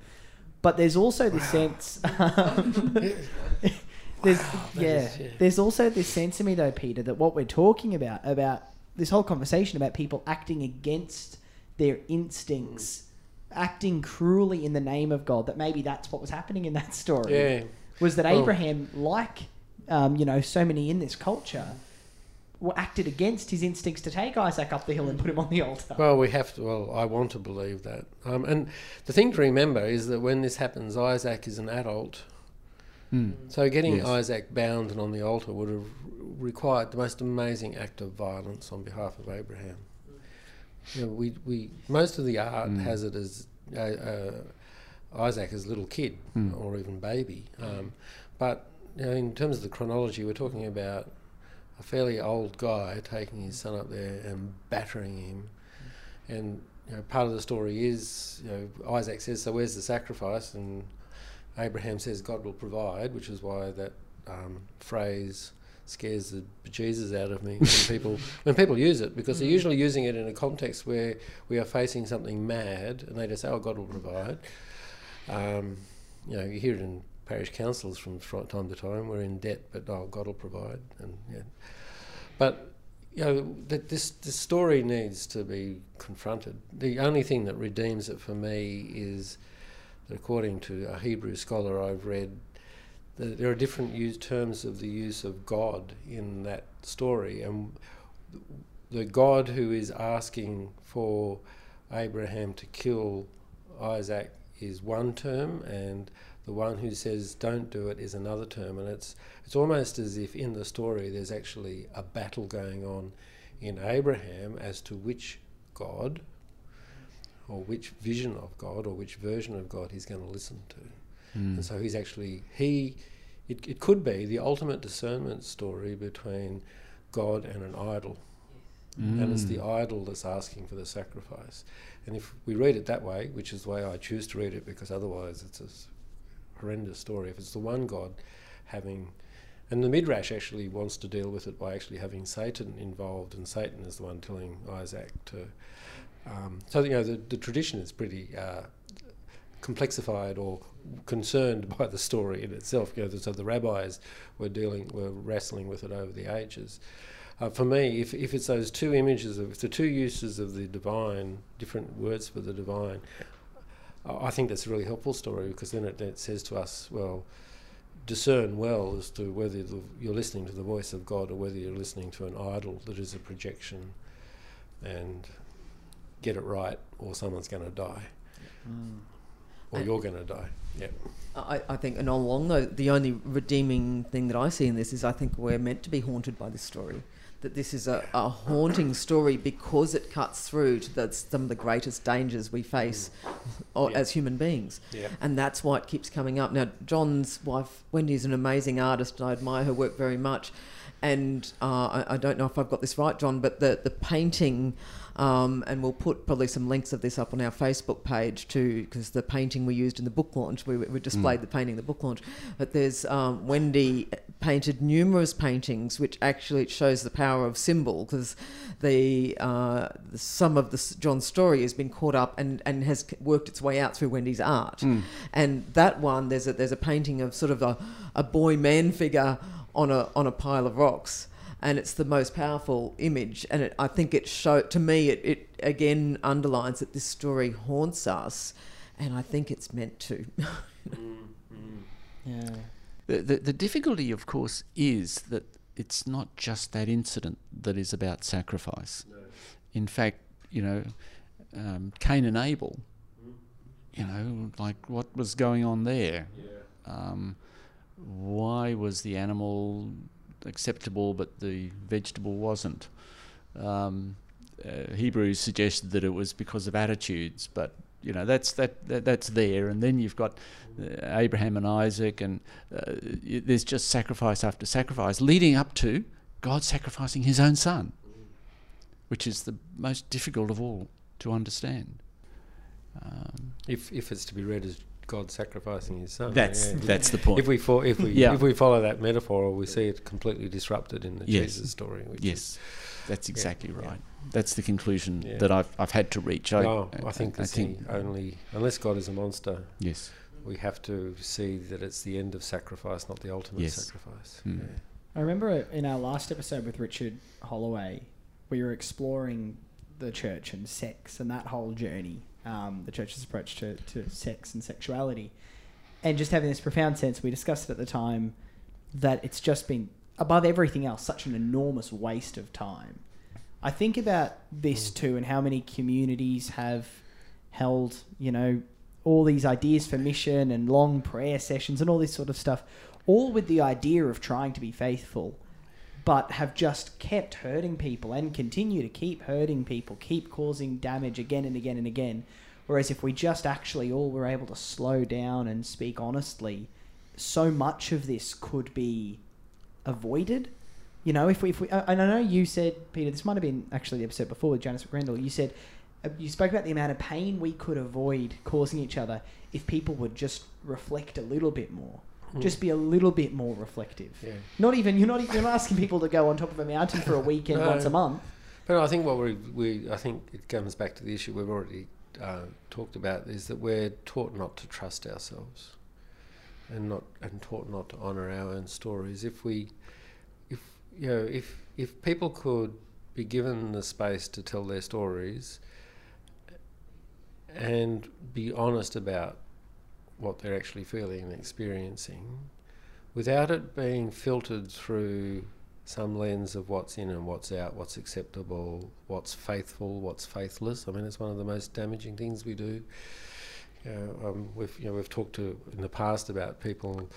Speaker 1: But there's also this sense. [LAUGHS] Um, [LAUGHS] there's yeah,
Speaker 3: is- yeah.
Speaker 1: there's also this sense to me though, Peter, that what we're talking about about this whole conversation about people acting against their instincts, acting cruelly in the name of God. That maybe that's what was happening in that story.
Speaker 3: Yeah.
Speaker 1: Was that
Speaker 3: Well-
Speaker 1: Abraham, like um, you know, so many in this culture, acted against his instincts to take Isaac up the hill and put him on the altar.
Speaker 3: Well, we have to. Well, I want to believe that. Um, and the thing to remember is that when this happens, Isaac is an adult.
Speaker 4: Hmm.
Speaker 3: So getting
Speaker 4: Yes.
Speaker 3: Isaac bound and on the altar would have required the most amazing act of violence on behalf of Abraham. You know, we, we most of the art
Speaker 4: Mm.
Speaker 3: has it as uh, uh, Isaac as a little kid
Speaker 4: Mm.
Speaker 3: or even baby. Um, but you know, in terms of the chronology, we're talking about a fairly old guy taking his son up there and battering him. And you know, part of the story is, you know, Isaac says, "So where's the sacrifice?" And Abraham says, "God will provide," which is why that um, phrase scares the bejesus out of me when [LAUGHS] people when people use it because they're usually using it in a context where we are facing something mad and they just say, "Oh, God will provide." Um, you know, you hear it in parish councils from time to time. We're in debt, but oh, God will provide, and yeah. But you know, that this this story needs to be confronted. The only thing that redeems it for me is that, according to a Hebrew scholar I've read, that there are different use terms of the use of God in that story, and the God who is asking for Abraham to kill Isaac is one term, and the one who says don't do it is another term, and it's it's almost as if in the story there's actually a battle going on in Abraham as to which God or which vision of God or which version of God he's going to listen to. Mm. And so he's actually, he, it, it could be the ultimate discernment story between God and an idol. Mm. And it's the hmm. idol that's asking for the sacrifice. And if we read it that way, which is the way I choose to read it, because otherwise it's a horrendous story. If it's the one God having, and the Midrash actually wants to deal with it by actually having Satan involved, and Satan is the one telling Isaac to. Um, so you know the, the tradition is pretty uh, complexified or concerned [LAUGHS] by the story in itself. You know, so the rabbis were dealing, were wrestling with it over the ages. Uh, for me, if, if it's those two images of the two uses of the divine, different words for the divine, I think that's a really helpful story because then it, it says to us, well, discern well as to whether the, you're listening to the voice of God or whether you're listening to an idol that is a projection, and get it right, or someone's going to die. Mm or you're going to die. Yeah.
Speaker 2: I, I think, and along the, the only redeeming thing that I see in this is I think we're meant to be haunted by this story. That this is a, a haunting story because it cuts through to the, some of the greatest dangers we face mm. yeah. as human beings. Yeah. And that's why it keeps coming up. Now, John's wife, Wendy, is an amazing artist. I admire her work very much. And uh, I, I, don't know if I've got this right, John, but the, the painting um, and we'll put probably some links of this up on our Facebook page too, because the painting we used in the book launch, we, we displayed mm. the painting in the book launch. But there's um, Wendy painted numerous paintings, which actually shows the power of symbol, because the, uh, the, some of the John's story has been caught up and, and has worked its way out through Wendy's art. Mm. And that one, there's a there's a painting of sort of a, a boy man figure on a on a pile of rocks and it's the most powerful image. And it, I think it show to me it, it again underlines that this story haunts us, and I think it's meant to. [LAUGHS] mm,
Speaker 4: mm. Yeah. The, the the difficulty, of course, is that it's not just that incident that is about sacrifice. No. In fact, you know, um, Cain and Abel. You know, like what was going on there? Yeah. Um, why was the animal acceptable, but the vegetable wasn't. Um, uh, Hebrews suggested that it was because of attitudes, but you know that's that, that that's there. And then you've got uh, Abraham and Isaac, and uh, there's just sacrifice after sacrifice, leading up to God sacrificing His own Son, which is the most difficult of all to understand.
Speaker 3: Um, if if it's to be read as God sacrificing His Son.
Speaker 4: That's yeah. that's the point.
Speaker 3: If we fo- if we yeah. if we follow that metaphor, we see it completely disrupted in the yes. Jesus story.
Speaker 4: yes, is, that's exactly yeah, right. That's the conclusion that I've I've had to reach.
Speaker 3: I, no, I, I think I, I think only unless God is a monster.
Speaker 4: Yes,
Speaker 3: we have to see that it's the end of sacrifice, not the ultimate yes. sacrifice. Mm.
Speaker 1: I remember in our last episode with Richard Holloway, we were exploring the church and sex and that whole journey um, the church's approach to, to sex and sexuality. And just having this profound sense, we discussed it at the time, that it's just been, above everything else, such an enormous waste of time. I think about this too and how many communities have held, you know, all these ideas for mission and long prayer sessions and all this sort of stuff, all with the idea of trying to be faithful but have just kept hurting people and continue to keep hurting people, keep causing damage again and again and again. Whereas if we just actually all were able to slow down and speak honestly, so much of this could be avoided You know, if we, if we, uh, and I know you said, Peter, this might have been actually the episode before with Janice McRandal. You said uh, you spoke about the amount of pain we could avoid causing each other if people would just reflect a little bit more. Just be a little bit more reflective.
Speaker 3: Yeah.
Speaker 1: Not even you're not you're not asking people to go on top of a mountain for a weekend
Speaker 3: No.
Speaker 1: once a month.
Speaker 3: But I think what we, we I think it comes back to the issue we've already uh, talked about is that we're taught not to trust ourselves, and not and taught not to honour our own stories. If we, if you know, if if people could be given the space to tell their stories, and be honest about what they're actually feeling and experiencing, without it being filtered through some lens of what's in and what's out, what's acceptable, what's faithful, what's faithless. I mean, it's one of the most damaging things we do. Know, um, we've you know we've talked to in the past about people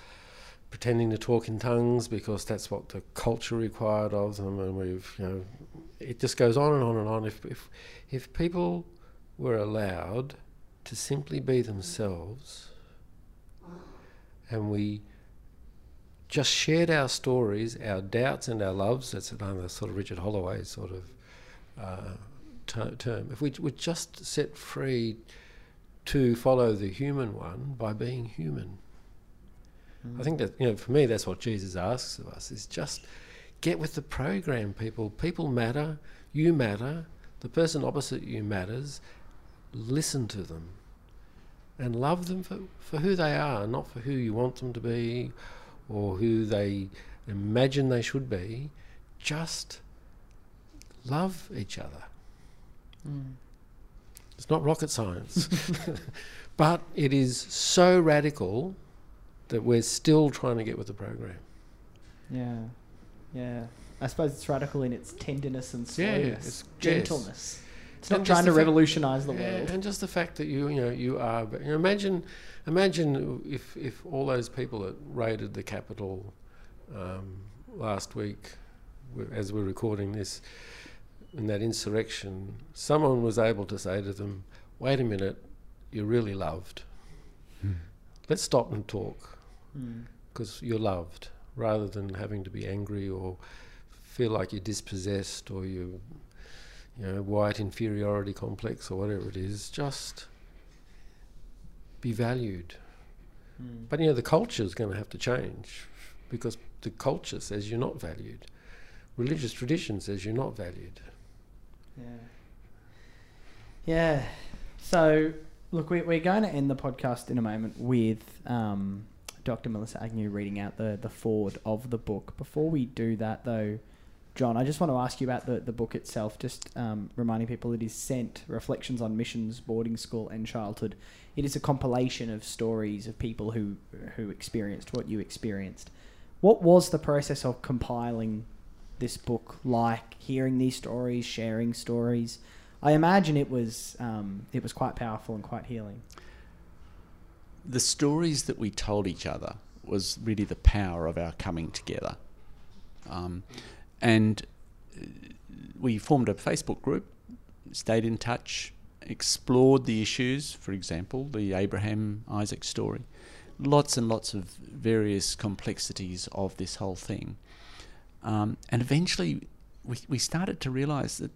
Speaker 3: pretending to talk in tongues because that's what the culture required of them, and we've you know it just goes on and on and on. If if if people were allowed to simply be themselves, and we just shared our stories, our doubts and our loves. That's another sort of Richard Holloway sort of uh, ter- term. If we were just set free to follow the human one by being human, I think that you know, for me, that's what Jesus asks of us: is just get with the program, people. People matter. You matter. The person opposite you matters. Listen to them. And love them for, for who they are, not for who you want them to be or who they imagine they should be, just love each other. Mm. It's not rocket science, [LAUGHS] but it is so radical that we're still trying to get with the program.
Speaker 1: Yeah, yeah. I suppose it's radical in its tenderness and
Speaker 3: Yeah,
Speaker 1: slowness,
Speaker 3: yes,
Speaker 1: gentleness. It's not trying to revolutionise the
Speaker 3: Yeah,
Speaker 1: world.
Speaker 3: and just the fact that you, you know, you are. But you know, imagine, imagine if if all those people that raided the Capitol um, last week, as we're recording this, in that insurrection, someone was able to say to them, "Wait a minute, you're really loved. Let's stop and talk."
Speaker 1: Mm.
Speaker 3: because you're loved rather than having to be angry or feel like you're dispossessed or you you know white inferiority complex or whatever it is just be valued
Speaker 1: Mm.
Speaker 3: but you know the culture is going to have to change because the culture says you're not valued religious tradition says you're not valued
Speaker 1: Yeah. Yeah. So, look, we, we're going to end the podcast in a moment with um, Dr. Melissa Agnew reading out the, the forward of the book. Before we do that, though, John, I just want to ask you about the, the book itself, just um, reminding people it is Sent Reflections on Missions, Boarding School, and Childhood. It is a compilation of stories of people who, who experienced what you experienced. What was the process of compiling this book like? Hearing these stories, sharing stories? I imagine it was um, it was quite powerful and quite healing.
Speaker 4: the stories that we told each other was really the power of our coming together. Um, and uh, we formed a Facebook group, stayed in touch, explored the issues, for example, the Abraham Isaac story, lots and lots of various complexities of this whole thing. Um, and eventually we, we started to realize that,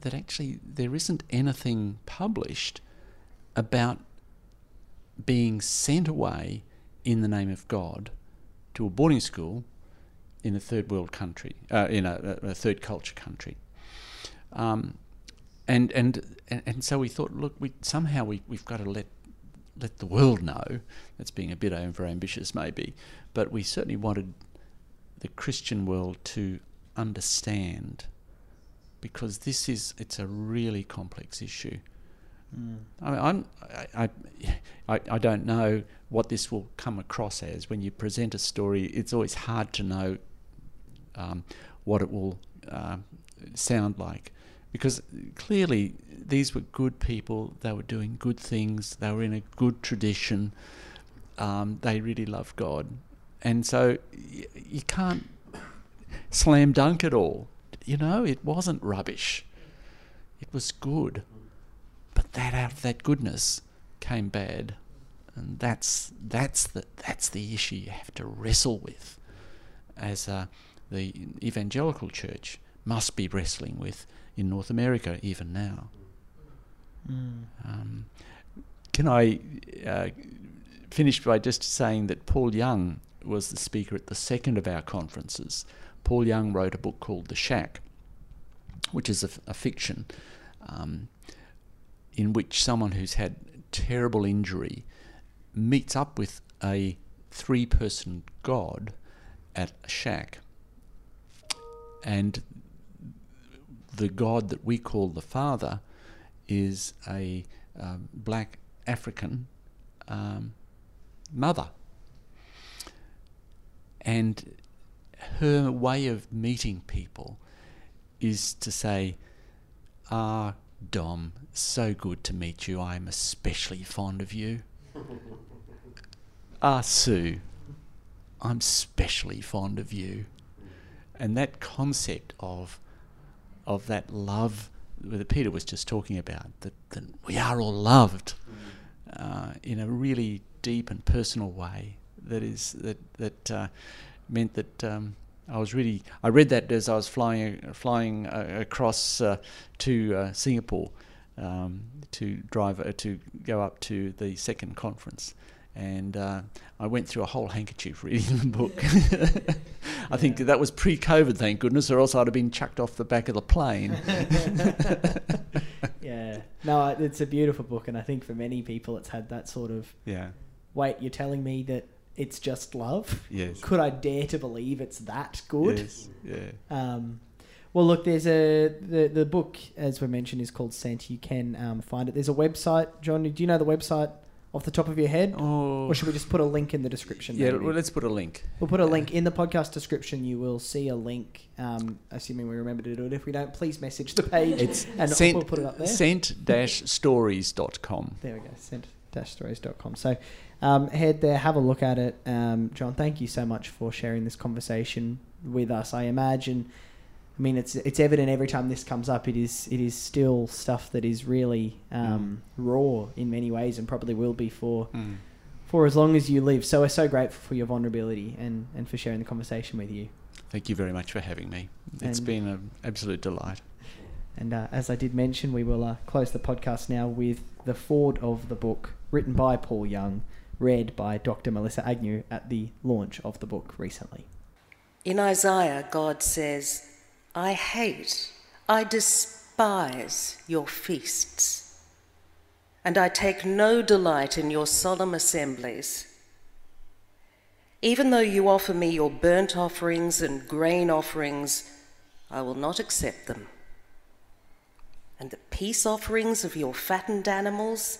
Speaker 4: that actually there isn't anything published about being sent away in the name of God to a boarding school in a third world country, uh, in a, a third culture country. Um, and, and and so we thought, look, we somehow we we've got to let let the world know. That's being a bit over ambitious, maybe, but we certainly wanted the Christian world to understand because this is it's a really complex issue. I mean, I'm, I, I, I don't know what this will come across as when you present a story. It's always hard to know um, what it will um sound like because clearly these were good people. They were doing good things. They were in a good tradition. Um, they really loved God, and so y- you can't slam dunk it all. You know, it wasn't rubbish. It was good. But that out of that goodness came bad. And that's that's the that's the issue you have to wrestle with as a the evangelical church must be wrestling with in North America even now.
Speaker 1: Mm.
Speaker 4: Um, can I uh, finish by just saying that Paul Young was the speaker at the second of our conferences. Paul Young wrote a book called The Shack, which is a, a fiction um, in which someone who's had terrible injury meets up with a three person God at a shack. And the God that we call the Father is a um, black African um, mother. And her way of meeting people is to say, Ah, Dom, so good to meet you. I am especially fond of you. ah, Sue, I'm especially fond of you. [LAUGHS] And that concept of of that love that Peter was just talking about, that, that we are all loved uh, in a really deep and personal way, that is that that uh, meant that um, I was really I read that as I was flying flying uh, across uh, to uh, Singapore um, to drive uh, to go up to the second conference, and uh, I went through a whole handkerchief reading the [LAUGHS] book. I think that was pre-COVID, thank goodness, or else I'd have been chucked off the back of the plane. [LAUGHS]
Speaker 1: yeah. No, it's a beautiful book, and I think for many people, it's had that sort of
Speaker 4: yeah.
Speaker 1: wait, you're telling me that it's just love?
Speaker 4: Yes.
Speaker 1: Could I dare to believe it's that good?
Speaker 4: Yes. Yeah.
Speaker 1: Um, well, look, there's a the the book as we mentioned is called Sent. You can um, find it. There's a website. John, do you know the website off the top of your head,
Speaker 4: Oh.
Speaker 1: or should we just put a link in the description?
Speaker 4: Yeah.
Speaker 1: maybe?
Speaker 4: Let's put a link.
Speaker 1: We'll put a
Speaker 4: Yeah.
Speaker 1: link in the podcast description. You will see a link, um, assuming we remember to do it. If we don't, please message the page.
Speaker 4: It's
Speaker 1: and
Speaker 4: sent,
Speaker 1: we'll put it up there.
Speaker 4: sent-stories.com.
Speaker 1: There we go, sent-stories.com. So um, head there, have a look at it. Um, John, thank you so much for sharing this conversation with us. I imagine, I mean, it's it's evident every time this comes up. It is it is still stuff that is really um, raw in many ways, and probably will be for
Speaker 4: Mm.
Speaker 1: for as long as you live. So we're so grateful for your vulnerability and and for sharing the conversation with you.
Speaker 4: Thank you very much for having me. It's
Speaker 1: And-
Speaker 4: been an absolute delight.
Speaker 1: And uh, as I did mention, we will uh, close the podcast now with the forward of the book, written by Paul Young, read by Dr. Melissa Agnew at the launch of the book recently.
Speaker 5: In Isaiah, God says, I hate, I despise your feasts, and I take no delight in your solemn assemblies. Even though you offer me your burnt offerings and grain offerings, I will not accept them. And the peace offerings of your fattened animals,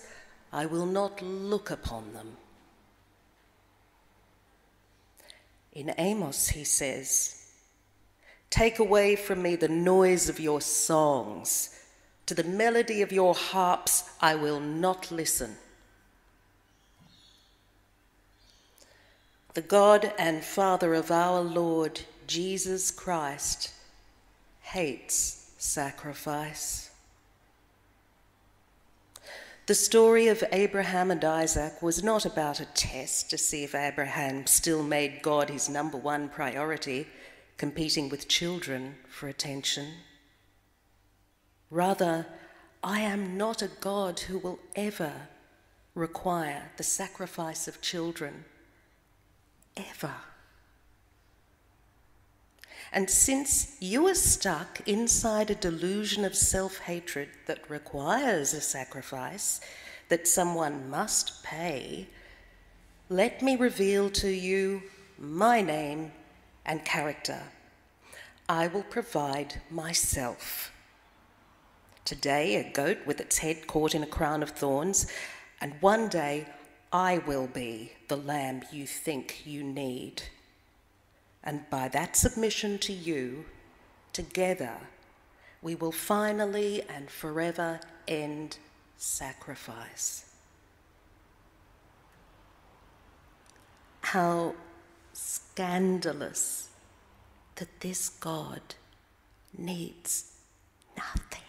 Speaker 5: I will not look upon them. In Amos, he says, Take away from me the noise of your songs. To the melody of your harps, I will not listen. The God and Father of our Lord Jesus Christ hates sacrifice. The story of Abraham and Isaac was not about a test to see if Abraham still made God his number one priority, competing with children for attention. Rather, I am not a God who will ever require the sacrifice of children. Ever. And since you are stuck inside a delusion of self hatred that requires a sacrifice that someone must pay, let me reveal to you my name and character. I will provide myself. Today, a goat with its head caught in a crown of thorns, and one day I will be the lamb you think you need. And by that submission to you, together, we will finally and forever end sacrifice. How scandalous that this God needs nothing.